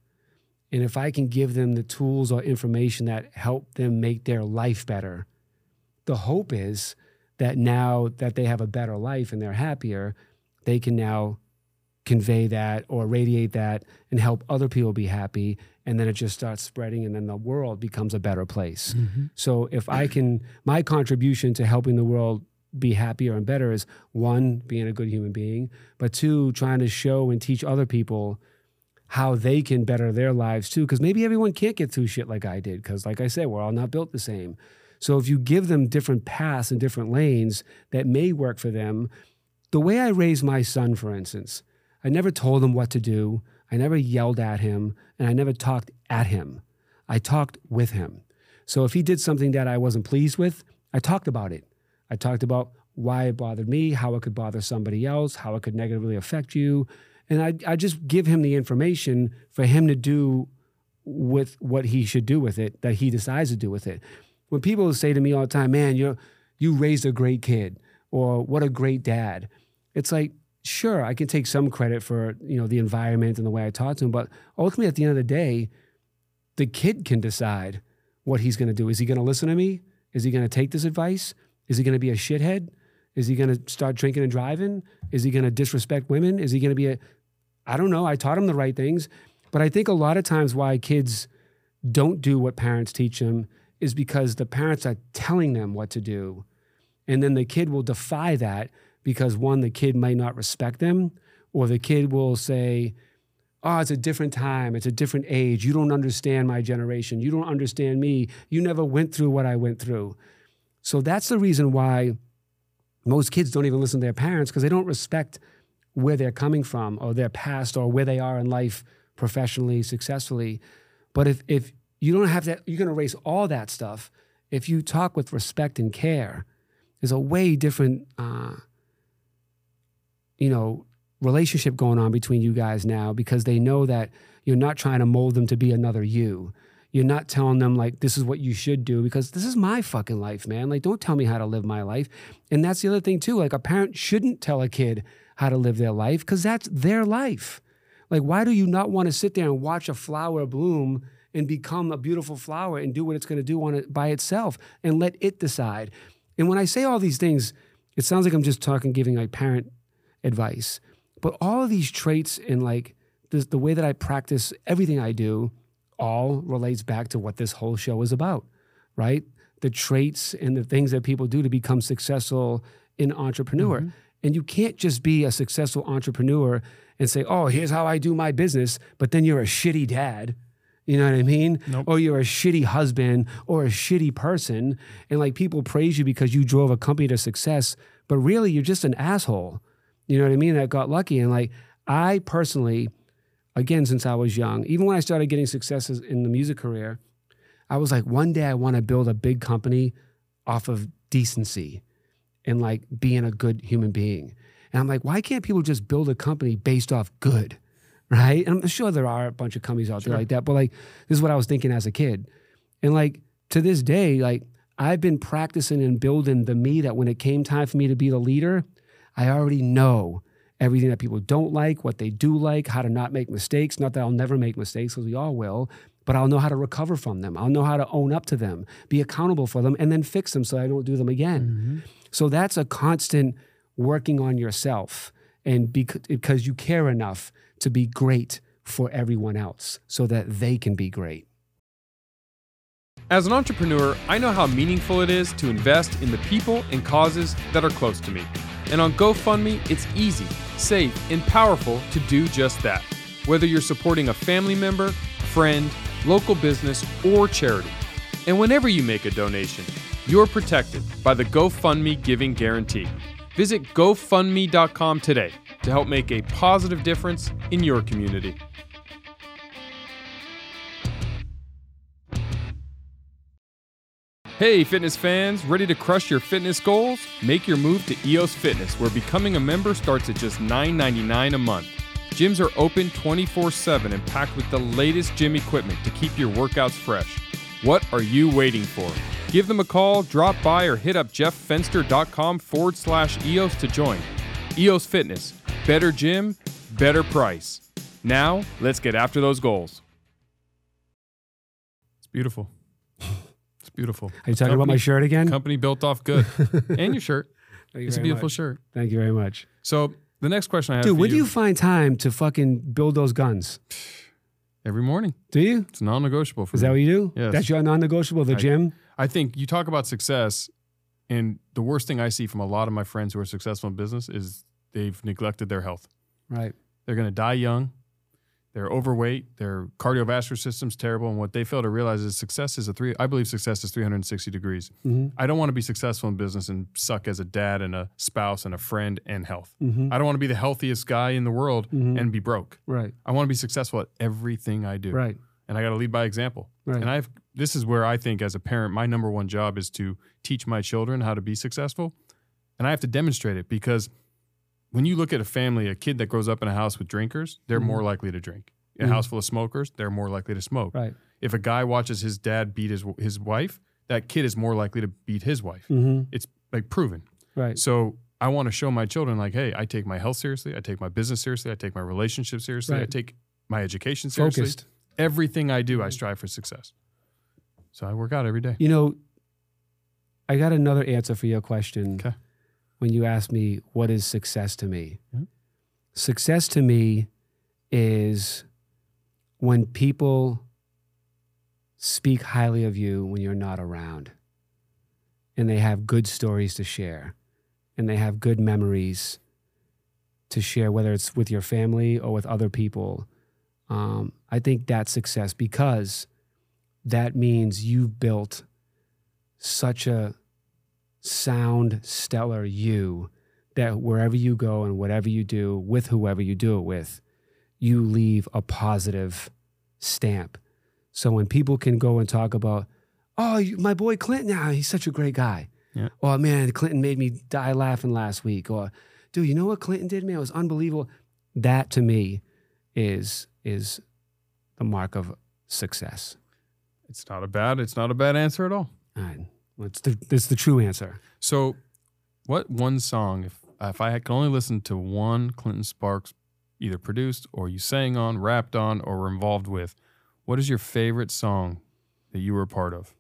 And if I can give them the tools or information that help them make their life better, the hope is that now that they have a better life and they're happier, they can now convey that or radiate that and help other people be happy and then it just starts spreading and then the world becomes a better place. Mm-hmm. So if i can my contribution to helping the world be happier and better is one being a good human being but two trying to show and teach other people how they can better their lives too because maybe everyone can't get through shit like i did because like i said we're all not built the same. So if you give them different paths and different lanes that may work for them the way I raised my son, for instance, I never told him what to do. I never yelled at him, and I never talked at him. I talked with him. So if he did something that I wasn't pleased with, I talked about it. I talked about why it bothered me, how it could bother somebody else, how it could negatively affect you. And I, I just give him the information for him to do with what he should do with it, that he decides to do with it. When people say to me all the time, man, you you raised a great kid, or what a great dad, it's like, sure, I can take some credit for, you know, the environment and the way I taught to him, but ultimately at the end of the day, the kid can decide what he's going to do. Is he going to listen to me? Is he going to take this advice? Is he going to be a shithead? Is he going to start drinking and driving? Is he going to disrespect women? Is he going to be a I don't know. I taught him the right things, but I think a lot of times why kids don't do what parents teach them is because the parents are telling them what to do. And then the kid will defy that because one, the kid might not respect them, or the kid will say, Oh, it's a different time. It's a different age. You don't understand my generation. You don't understand me. You never went through what I went through. So that's the reason why most kids don't even listen to their parents because they don't respect where they're coming from or their past or where they are in life professionally, successfully. But if, if you don't have that, you can erase all that stuff. If you talk with respect and care, there's a way different, uh, you know, relationship going on between you guys now because they know that you're not trying to mold them to be another you. You're not telling them like this is what you should do because this is my fucking life, man. Like don't tell me how to live my life. And that's the other thing too. Like a parent shouldn't tell a kid how to live their life because that's their life. Like why do you not want to sit there and watch a flower bloom and become a beautiful flower and do what it's going to do on it by itself and let it decide? And when I say all these things, it sounds like I'm just talking giving like parent advice. But all of these traits and like this, the way that I practice everything I do all relates back to what this whole show is about, right? The traits and the things that people do to become successful in entrepreneur. Mm-hmm. And you can't just be a successful entrepreneur and say, oh, here's how I do my business, but then you're a shitty dad. You know what I mean? Nope. Or you're a shitty husband or a shitty person. And like people praise you because you drove a company to success, but really you're just an asshole. You know what I mean? That got lucky. And like, I personally, again, since I was young, even when I started getting successes in the music career, I was like, one day I want to build a big company off of decency and like being a good human being. And I'm like, why can't people just build a company based off good? Right. And I'm sure there are a bunch of companies out there like that, but like, this is what I was thinking as a kid. And like, to this day, like, I've been practicing and building the me that when it came time for me to be the leader, I already know everything that people don't like, what they do like, how to not make mistakes. Not that I'll never make mistakes, because we all will, but I'll know how to recover from them. I'll know how to own up to them, be accountable for them, and then fix them so I don't do them again. Mm-hmm. So that's a constant working on yourself and because you care enough to be great for everyone else so that they can be great. As an entrepreneur, I know how meaningful it is to invest in the people and causes that are close to me. And on GoFundMe, it's easy, safe, and powerful to do just that. Whether you're supporting a family member, friend, local business, or charity. And whenever you make a donation, you're protected by the GoFundMe Giving Guarantee. Visit GoFundMe.com today to help make a positive difference in your community. Hey, fitness fans, ready to crush your fitness goals? Make your move to EOS Fitness, where becoming a member starts at just $9.99 a month. Gyms are open 24 7 and packed with the latest gym equipment to keep your workouts fresh. What are you waiting for? Give them a call, drop by, or hit up jefffenster.com forward slash EOS to join. EOS Fitness, better gym, better price. Now, let's get after those goals. It's beautiful beautiful. Are you talking company, about my shirt again? Company built off good. and your shirt. it's a beautiful much. shirt. Thank you very much. So the next question I have Dude, when you, do you find time to fucking build those guns? Every morning. Do you? It's non-negotiable for Is me. that what you do? Yes. That's your non-negotiable, the I, gym? I think you talk about success, and the worst thing I see from a lot of my friends who are successful in business is they've neglected their health. Right. They're going to die young. They're overweight. Their cardiovascular system's terrible. And what they fail to realize is success is a three. I believe success is 360 degrees. Mm-hmm. I don't want to be successful in business and suck as a dad and a spouse and a friend and health. Mm-hmm. I don't want to be the healthiest guy in the world mm-hmm. and be broke. Right. I want to be successful at everything I do. Right. And I got to lead by example. Right. And I've this is where I think as a parent, my number one job is to teach my children how to be successful. And I have to demonstrate it because when you look at a family, a kid that grows up in a house with drinkers, they're mm-hmm. more likely to drink. In a mm-hmm. house full of smokers, they're more likely to smoke. Right. If a guy watches his dad beat his his wife, that kid is more likely to beat his wife. Mm-hmm. It's like proven. Right. So I want to show my children, like, hey, I take my health seriously. I take my business seriously. I take my relationship seriously. Right. I take my education seriously. Focused. Everything I do, I strive for success. So I work out every day. You know, I got another answer for your question. Okay. When you ask me, what is success to me? Mhm. Success to me is when people speak highly of you when you're not around and they have good stories to share and they have good memories to share, whether it's with your family or with other people. Um, I think that's success because that means you've built such a sound, stellar you that wherever you go and whatever you do with whoever you do it with, you leave a positive stamp. So when people can go and talk about, oh, my boy Clinton, now he's such a great guy. Yeah. Oh man, Clinton made me die laughing last week. Or, dude, you know what Clinton did, man? It was unbelievable. That to me is is the mark of success. It's not a bad. It's not a bad answer at all. All right. It's the, it's the true answer. So, what one song, if if I could only listen to one Clinton Sparks, either produced or you sang on, rapped on, or were involved with, what is your favorite song that you were a part of?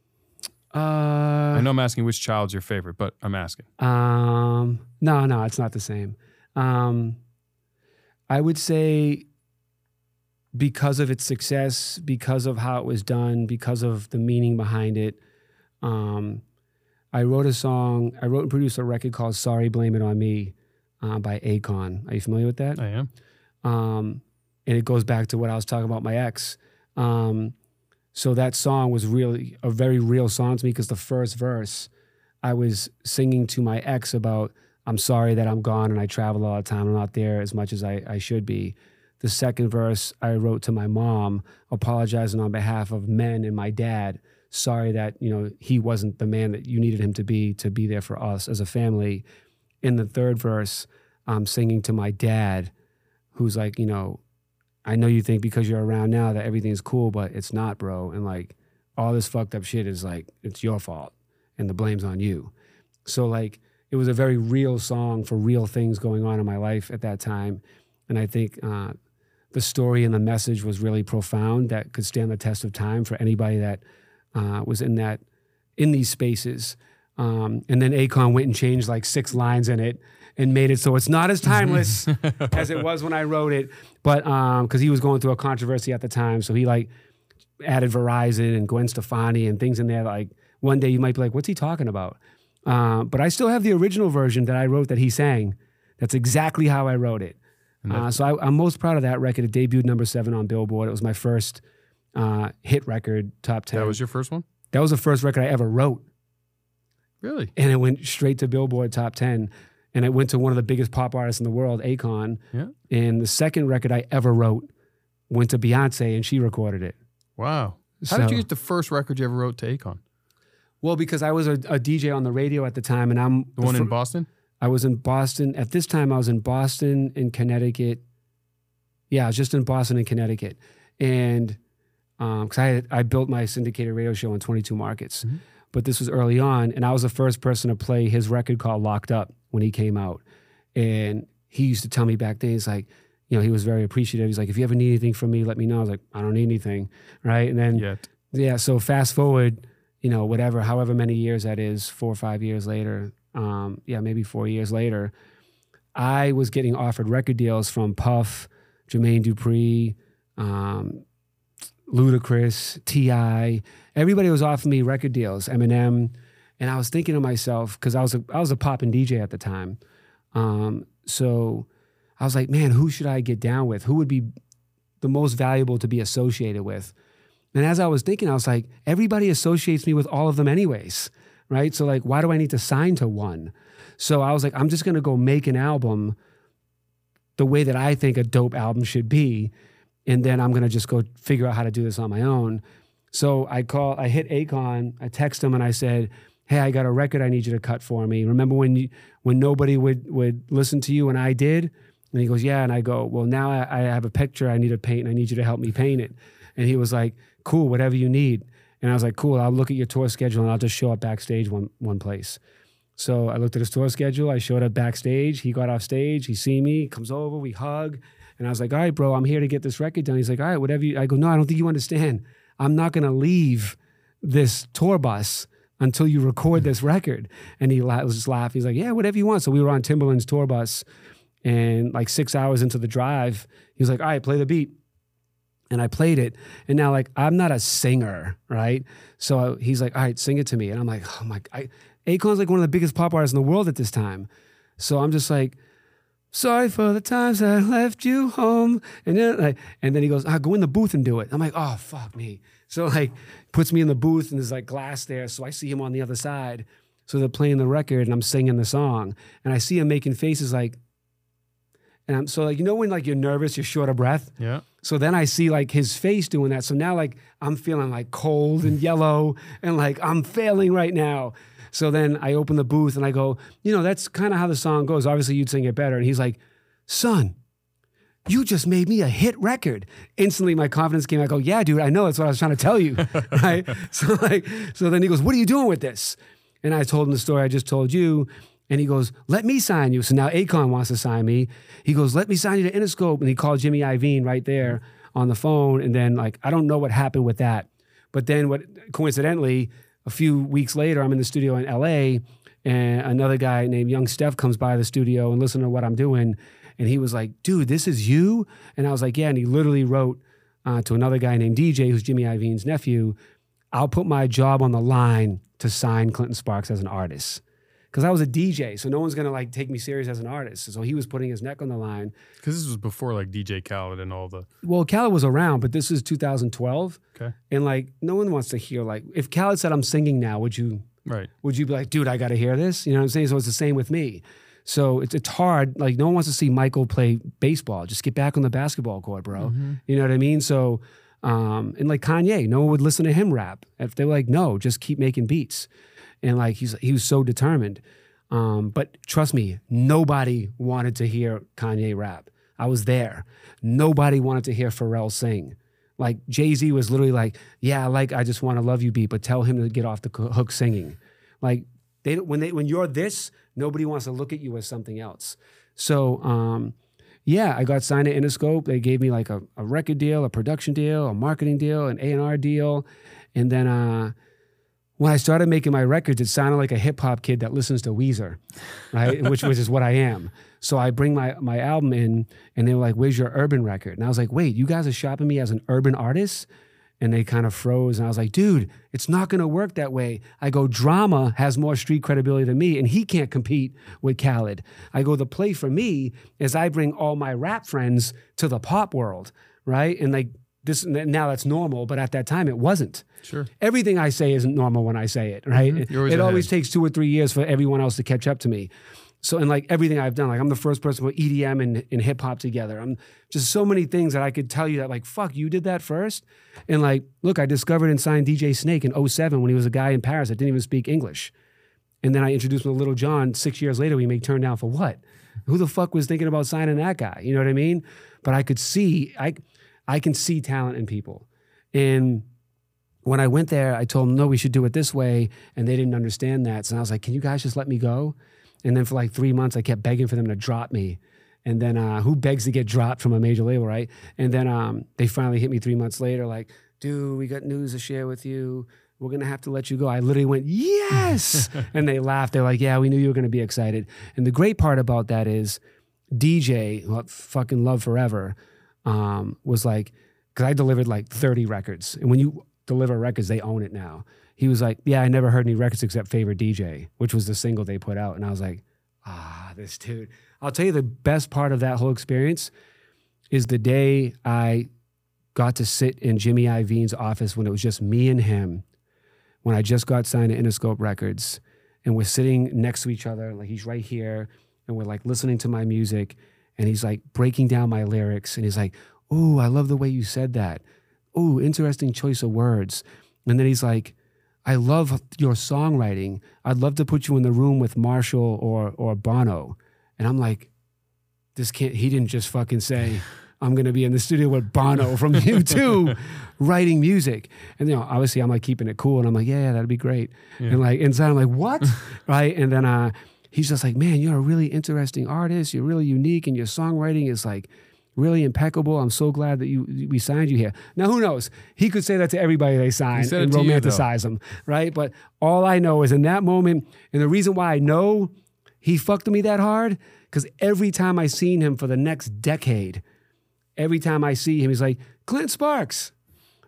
Uh, I know I'm asking which child's your favorite, but I'm asking. Um, no, no, it's not the same. Um, I would say because of its success, because of how it was done, because of the meaning behind it. Um, I wrote a song. I wrote and produced a record called "Sorry, Blame It on Me" uh, by Akon. Are you familiar with that? I am. um, and it goes back to what I was talking about my ex. Um, so that song was really a very real song to me because the first verse, I was singing to my ex about I'm sorry that I'm gone and I travel all the time. I'm not there as much as I, I should be. The second verse I wrote to my mom, apologizing on behalf of men and my dad. Sorry that you know he wasn't the man that you needed him to be to be there for us as a family. In the third verse, I'm singing to my dad who's like, you know, I know you think because you're around now that everything's cool, but it's not, bro. And like all this fucked up shit is like it's your fault and the blame's on you. So like it was a very real song for real things going on in my life at that time. And I think uh, the story and the message was really profound that could stand the test of time for anybody that uh, was in that in these spaces. Um, and then Akon went and changed like six lines in it and made it so it's not as timeless as it was when I wrote it. But because he was going through a controversy at the time, so he like added Verizon and Gwen Stefani and things in there. Like one day you might be like, "What's he talking about?" Uh, but I still have the original version that I wrote that he sang. That's exactly how I wrote it. Uh, so I, I'm most proud of that record. It debuted number seven on Billboard. It was my first uh, hit record, top ten. That was your first one? that was the first record I ever wrote Really? and it went straight to Billboard top 10 and it went to one of the biggest pop artists in the world, Akon. Yeah. And the second record I ever wrote went to Beyonce and she recorded it. Wow. How did you get the first record you ever wrote to Akon? Well, because I was a, a DJ on the radio at the time and I'm The one in Boston? I was in Boston. At this time I was in Boston and Connecticut. Yeah, I was just in Boston and Connecticut. And because I had, I built my syndicated radio show in 22 markets, Mhm. but this was early on, and I was the first person to play his record called "Locked Up" when he came out, and he used to tell me back then, he's like, you know, he was very appreciative. He's like, if you ever need anything from me, let me know. I was like, I don't need anything, right? And then Yet. yeah, so fast forward, you know, whatever, however many years that is, four or five years later, um, yeah, maybe four years later, I was getting offered record deals from Puff, Jermaine Dupri, um, Ludacris, Ti. Everybody was offering me record deals, Eminem, and I was thinking to myself because I was a I was a pop and DJ at the time, um, so I was like, man, who should I get down with? Who would be the most valuable to be associated with? And as I was thinking, I was like, everybody associates me with all of them, anyways, right? So, like, why do I need to sign to one? So I was like, I'm just gonna go make an album the way that I think a dope album should be. And then I'm gonna just go figure out how to do this on my own. So I call, I hit Akon, I text him and I said, Hey, I got a record I need you to cut for me. Remember when you when nobody would would listen to you and I did? And he goes, Yeah. And I go, Well, now I, I have a picture I need to paint and I need you to help me paint it. And he was like, Cool, whatever you need. And I was like, Cool, I'll look at your tour schedule and I'll just show up backstage one one place. So I looked at his tour schedule. I showed up backstage. He got off stage. He see me, comes over, we hug. And I was like, all right, bro, I'm here to get this record done. He's like, all right, whatever you. I go, no, I don't think you understand. I'm not going to leave this tour bus until you record this record. And he la- was just laughing. He's like, yeah, whatever you want. So we were on Timberland's tour bus, and like six hours into the drive, he was like, all right, play the beat. And I played it. And now, like, I'm not a singer, right? So he's like, all right, sing it to me. And I'm like, oh my, I, Akon's like one of the biggest pop artists in the world at this time. So I'm just like, sorry for the times I left you home. And then, like, and then he goes, ah, go in the booth and do it. I'm like, oh, fuck me. So like puts me in the booth and there's like glass there. So I see him on the other side. So they're playing the record and I'm singing the song. And I see him making faces like, and I'm so like, you know, when like you're nervous, you're short of breath. Yeah. So then I see like his face doing that. So now like I'm feeling like cold and yellow and like I'm failing right now. So then I open the booth and I go, you know, that's kind of how the song goes. Obviously you'd sing it better. And he's like, son, you just made me a hit record. Instantly my confidence came. I go, yeah, dude, I know. That's what I was trying to tell you. right. So like, so then he goes, what are you doing with this? And I told him the story I just told you. And he goes, let me sign you. So now Akon wants to sign me. He goes, let me sign you to Interscope. And he called Jimmy Iovine right there on the phone. And then like, I don't know what happened with that. But then what coincidentally, a few weeks later, I'm in the studio in LA and another guy named Young Steph comes by the studio and listen to what I'm doing. And he was like, dude, this is you? And I was like, yeah. And he literally wrote uh, to another guy named DJ, who's Jimmy Iovine's nephew, I'll put my job on the line to sign Clinton Sparks as an artist because I was a DJ, so no one's gonna like take me serious as an artist. So he was putting his neck on the line. Because this was before like DJ Khaled and all the. Well, Khaled was around, but this is 2012, Okay. and like no one wants to hear like if Khaled said I'm singing now, would you Right. would you be like, dude, I got to hear this? You know what I'm saying? So it's the same with me. So it's it's hard. Like no one wants to see Michael play baseball. Just get back on the basketball court, bro. You know what I mean? So. Um, and like Kanye, no one would listen to him rap. If they were like, no, just keep making beats. And like he's he was so determined. Um, but trust me, nobody wanted to hear Kanye rap. I was there. Nobody wanted to hear Pharrell sing. Like Jay Z was literally like, "Yeah, like I just want to love you beat, but tell him to get off the hook singing." Like they when they when you're this, nobody wants to look at you as something else. So um, yeah, I got signed to Interscope. They gave me like a, a record deal, a production deal, a marketing deal, an A and R deal, and then uh, when I started making my records, it sounded like a hip hop kid that listens to Weezer, right? which which is what I am. So I bring my my album in, and they were like, "Where's your urban record?" And I was like, "Wait, you guys are shopping me as an urban artist?" And they kind of froze, and I was like, "Dude, it's not going to work that way." I go, "Drama has more street credibility than me, and he can't compete with Khaled." I go, "The play for me is I bring all my rap friends to the pop world, right?" And like this now that's normal, but at that time it wasn't Sure. everything I say isn't normal when I say it, right? Mm-hmm. It, always it always takes two or three years for everyone else to catch up to me. So, and like everything I've done, like I'm the first person with EDM and, and hip hop together. I'm just so many things that I could tell you that, like, fuck, you did that first. And like, look, I discovered and signed DJ Snake in 07 when he was a guy in Paris that didn't even speak English. And then I introduced him to Lil Jon six years later. We make Turn Down for What? Who the fuck was thinking about signing that guy? You know what I mean? But I could see, I, I can see talent in people. And when I went there, I told them, no, we should do it this way. And they didn't understand that. So I was like, can you guys just let me go? And then for like three months, I kept begging for them to drop me. And then uh, who begs to get dropped from a major label, right? And then um, they finally hit me three months later, like, dude, we got news to share with you. We're gonna have to let you go. I literally went, yes. and they laughed. They're like, yeah, we knew you were gonna be excited. And the great part about that is DJ, who I fucking love forever, um, was like, because I delivered like 30 records. And when you deliver records, they own it now. He was like, Yeah, I never heard any records except Favorite DJ, which was the single they put out. And I was like, Ah, this dude. I'll tell you the best part of that whole experience is the day I got to sit in Jimmy Iovine's office when it was just me and him, when I just got signed to Interscope Records, and we're sitting next to each other, like he's right here, and we're like listening to my music, and he's like breaking down my lyrics, and he's like, Ooh, I love the way you said that. Ooh, interesting choice of words. And then he's like, I love your songwriting. I'd love to put you in the room with Marshall or or Bono. And I'm like, this can't he didn't just fucking say, I'm gonna be in the studio with Bono from U2 writing music. And you know, obviously I'm like keeping it cool and I'm like, yeah, yeah, that'd be great. And like inside I'm like, what? right. And then uh he's just like, man, you're a really interesting artist. You're really unique and your songwriting is like really impeccable. I'm so glad that you we signed you here. Now who knows? He could say that to everybody they sign and you, romanticize them, right? But all I know is in that moment, and the reason why I know he fucked me that hard, because every time I seen him for the next decade, every time I see him, he's like, Clint Sparks.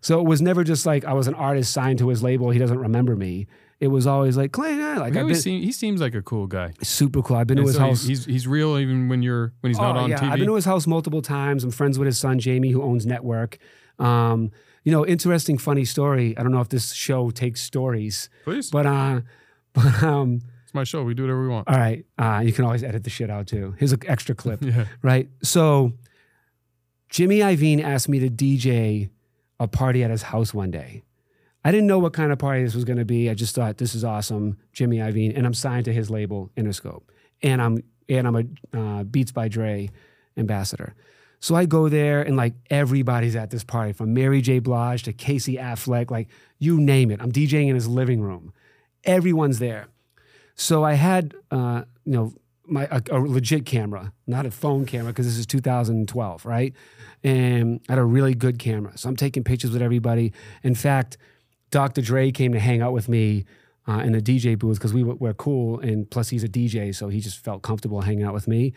So it was never just like I was an artist signed to his label. He doesn't remember me. It was always like Clay. Yeah, like been seem, he seems like a cool guy. super cool. I've been to his so house. he's, he's real even when you're when he's not Oh, on yeah. TV. I've been to his house multiple times. I'm friends with his son Jamie, who owns Network. Um, you know, interesting, funny story. I don't know if this show takes stories, Please, but uh, but um, it's my show. We do whatever we want. all right. Uh, you can always edit the shit out too. Here's an extra clip. Yeah. right? So Jimmy Iovine asked me to DJ a party at his house one day. I didn't know what kind of party this was going to be. I just thought this is awesome, Jimmy Iovine, and I'm signed to his label Interscope, and I'm and I'm a uh, Beats by Dre ambassador. So I go there and like everybody's at this party from Mary J. Blige to Casey Affleck, like you name it. I'm DJing in his living room. Everyone's there. So I had, uh, you know, my a, a legit camera, not a phone camera, because this is 2012, right? And I had a really good camera. So I'm taking pictures with everybody. In fact, Dr. Dre came to hang out with me uh, in the DJ booth because we were, we're cool, and plus he's a DJ, so he just felt comfortable hanging out with me.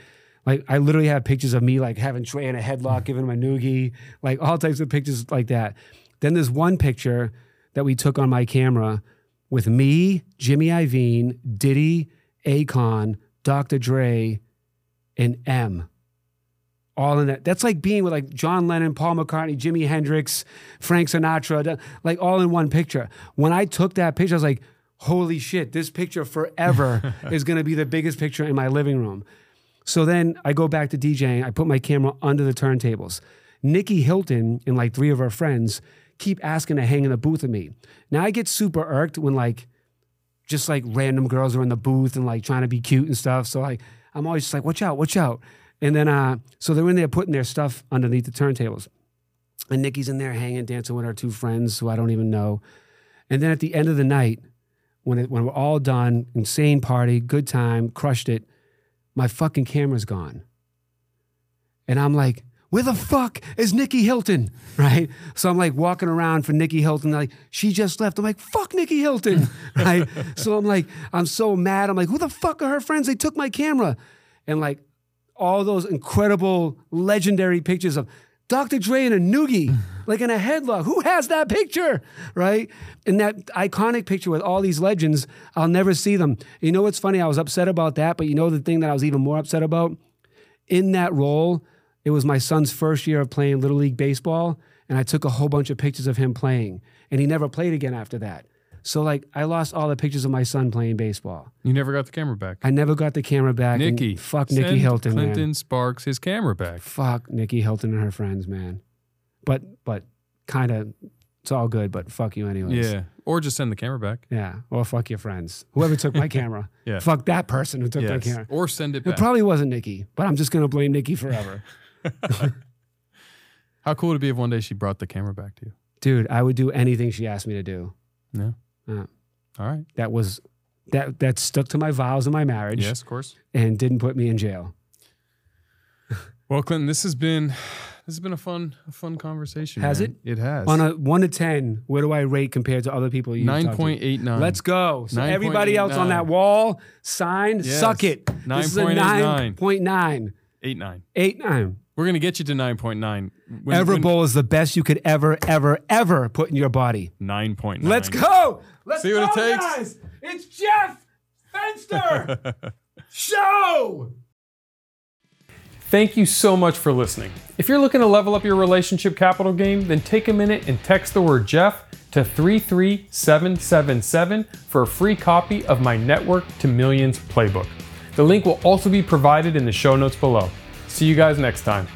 Like I literally have pictures of me like having Dre in a headlock, giving him a noogie, like all types of pictures like that. Then there's one picture that we took on my camera with me, Jimmy Iovine, Diddy, Akon, Dr. Dre, and M. All in that. That's like being with like John Lennon, Paul McCartney, Jimi Hendrix, Frank Sinatra, like all in one picture. When I took that picture, I was like, holy shit, this picture forever is gonna be the biggest picture in my living room. So then I go back to DJing. I put my camera under the turntables. Nicky Hilton and like three of her friends keep asking to hang in the booth with me. Now I get super irked when like just like random girls are in the booth and like trying to be cute and stuff. So like I'm always just like, watch out, watch out. And then uh so they're in there putting their stuff underneath the turntables. And Nicky's in there hanging, dancing with our two friends who I don't even know. And then at the end of the night, when it when we're all done, insane party, good time, crushed it, my fucking camera's gone. And I'm like, where the fuck is Nicky Hilton? Right? So I'm like walking around for Nicky Hilton. Like, she just left. I'm like, fuck Nicky Hilton. Right? so I'm like, I'm so mad. I'm like, who the fuck are her friends? They took my camera. And like all those incredible, legendary pictures of Dr. Dre in a noogie, like in a headlock. Who has that picture? Right? And that iconic picture with all these legends, I'll never see them. You know what's funny? I was upset about that, but you know the thing that I was even more upset about? In that role, it was my son's first year of playing Little League Baseball, and I took a whole bunch of pictures of him playing. And he never played again after that. So like I lost all the pictures of my son playing baseball. You never got the camera back. I never got the camera back. Nicky, fuck Nicky Hilton, Clinton man. Sparks his camera back. Fuck Nicky Hilton and her friends, man. But but kind of, it's all good. But fuck you anyways. Yeah, or just send the camera back. Yeah. Or fuck your friends. Whoever took my camera. Yeah. Fuck that person who took my Yes. camera. or send it It back. probably wasn't Nicky, but I'm just gonna blame Nicky forever. How cool would it be if one day she brought the camera back to you? Dude, I would do anything she asked me to do. No. Yeah. All right. That was that that stuck to my vows in my marriage Yes, of course. and didn't put me in jail. Well, Clinton, this has been this has been a fun a fun conversation. Has man. It has. On a one to ten, where do I rate compared to other people nine point eight nine. Let's go. So everybody else on that wall, sign, Yes. suck it. This is a 9.89. 9.9. eight nine. Eight nine. We're gonna get you to nine point nine. Everbowl is the best you could ever, ever, ever put in your body. Nine point nine. Let's go. Let's See what it takes? guys. It's Jeff Fenster. Show. Thank you so much for listening. If you're looking to level up your relationship capital game, then take a minute and text the word Jeff to 33777 for a free copy of my Network to Millions playbook. The link will also be provided in the show notes below. See you guys next time.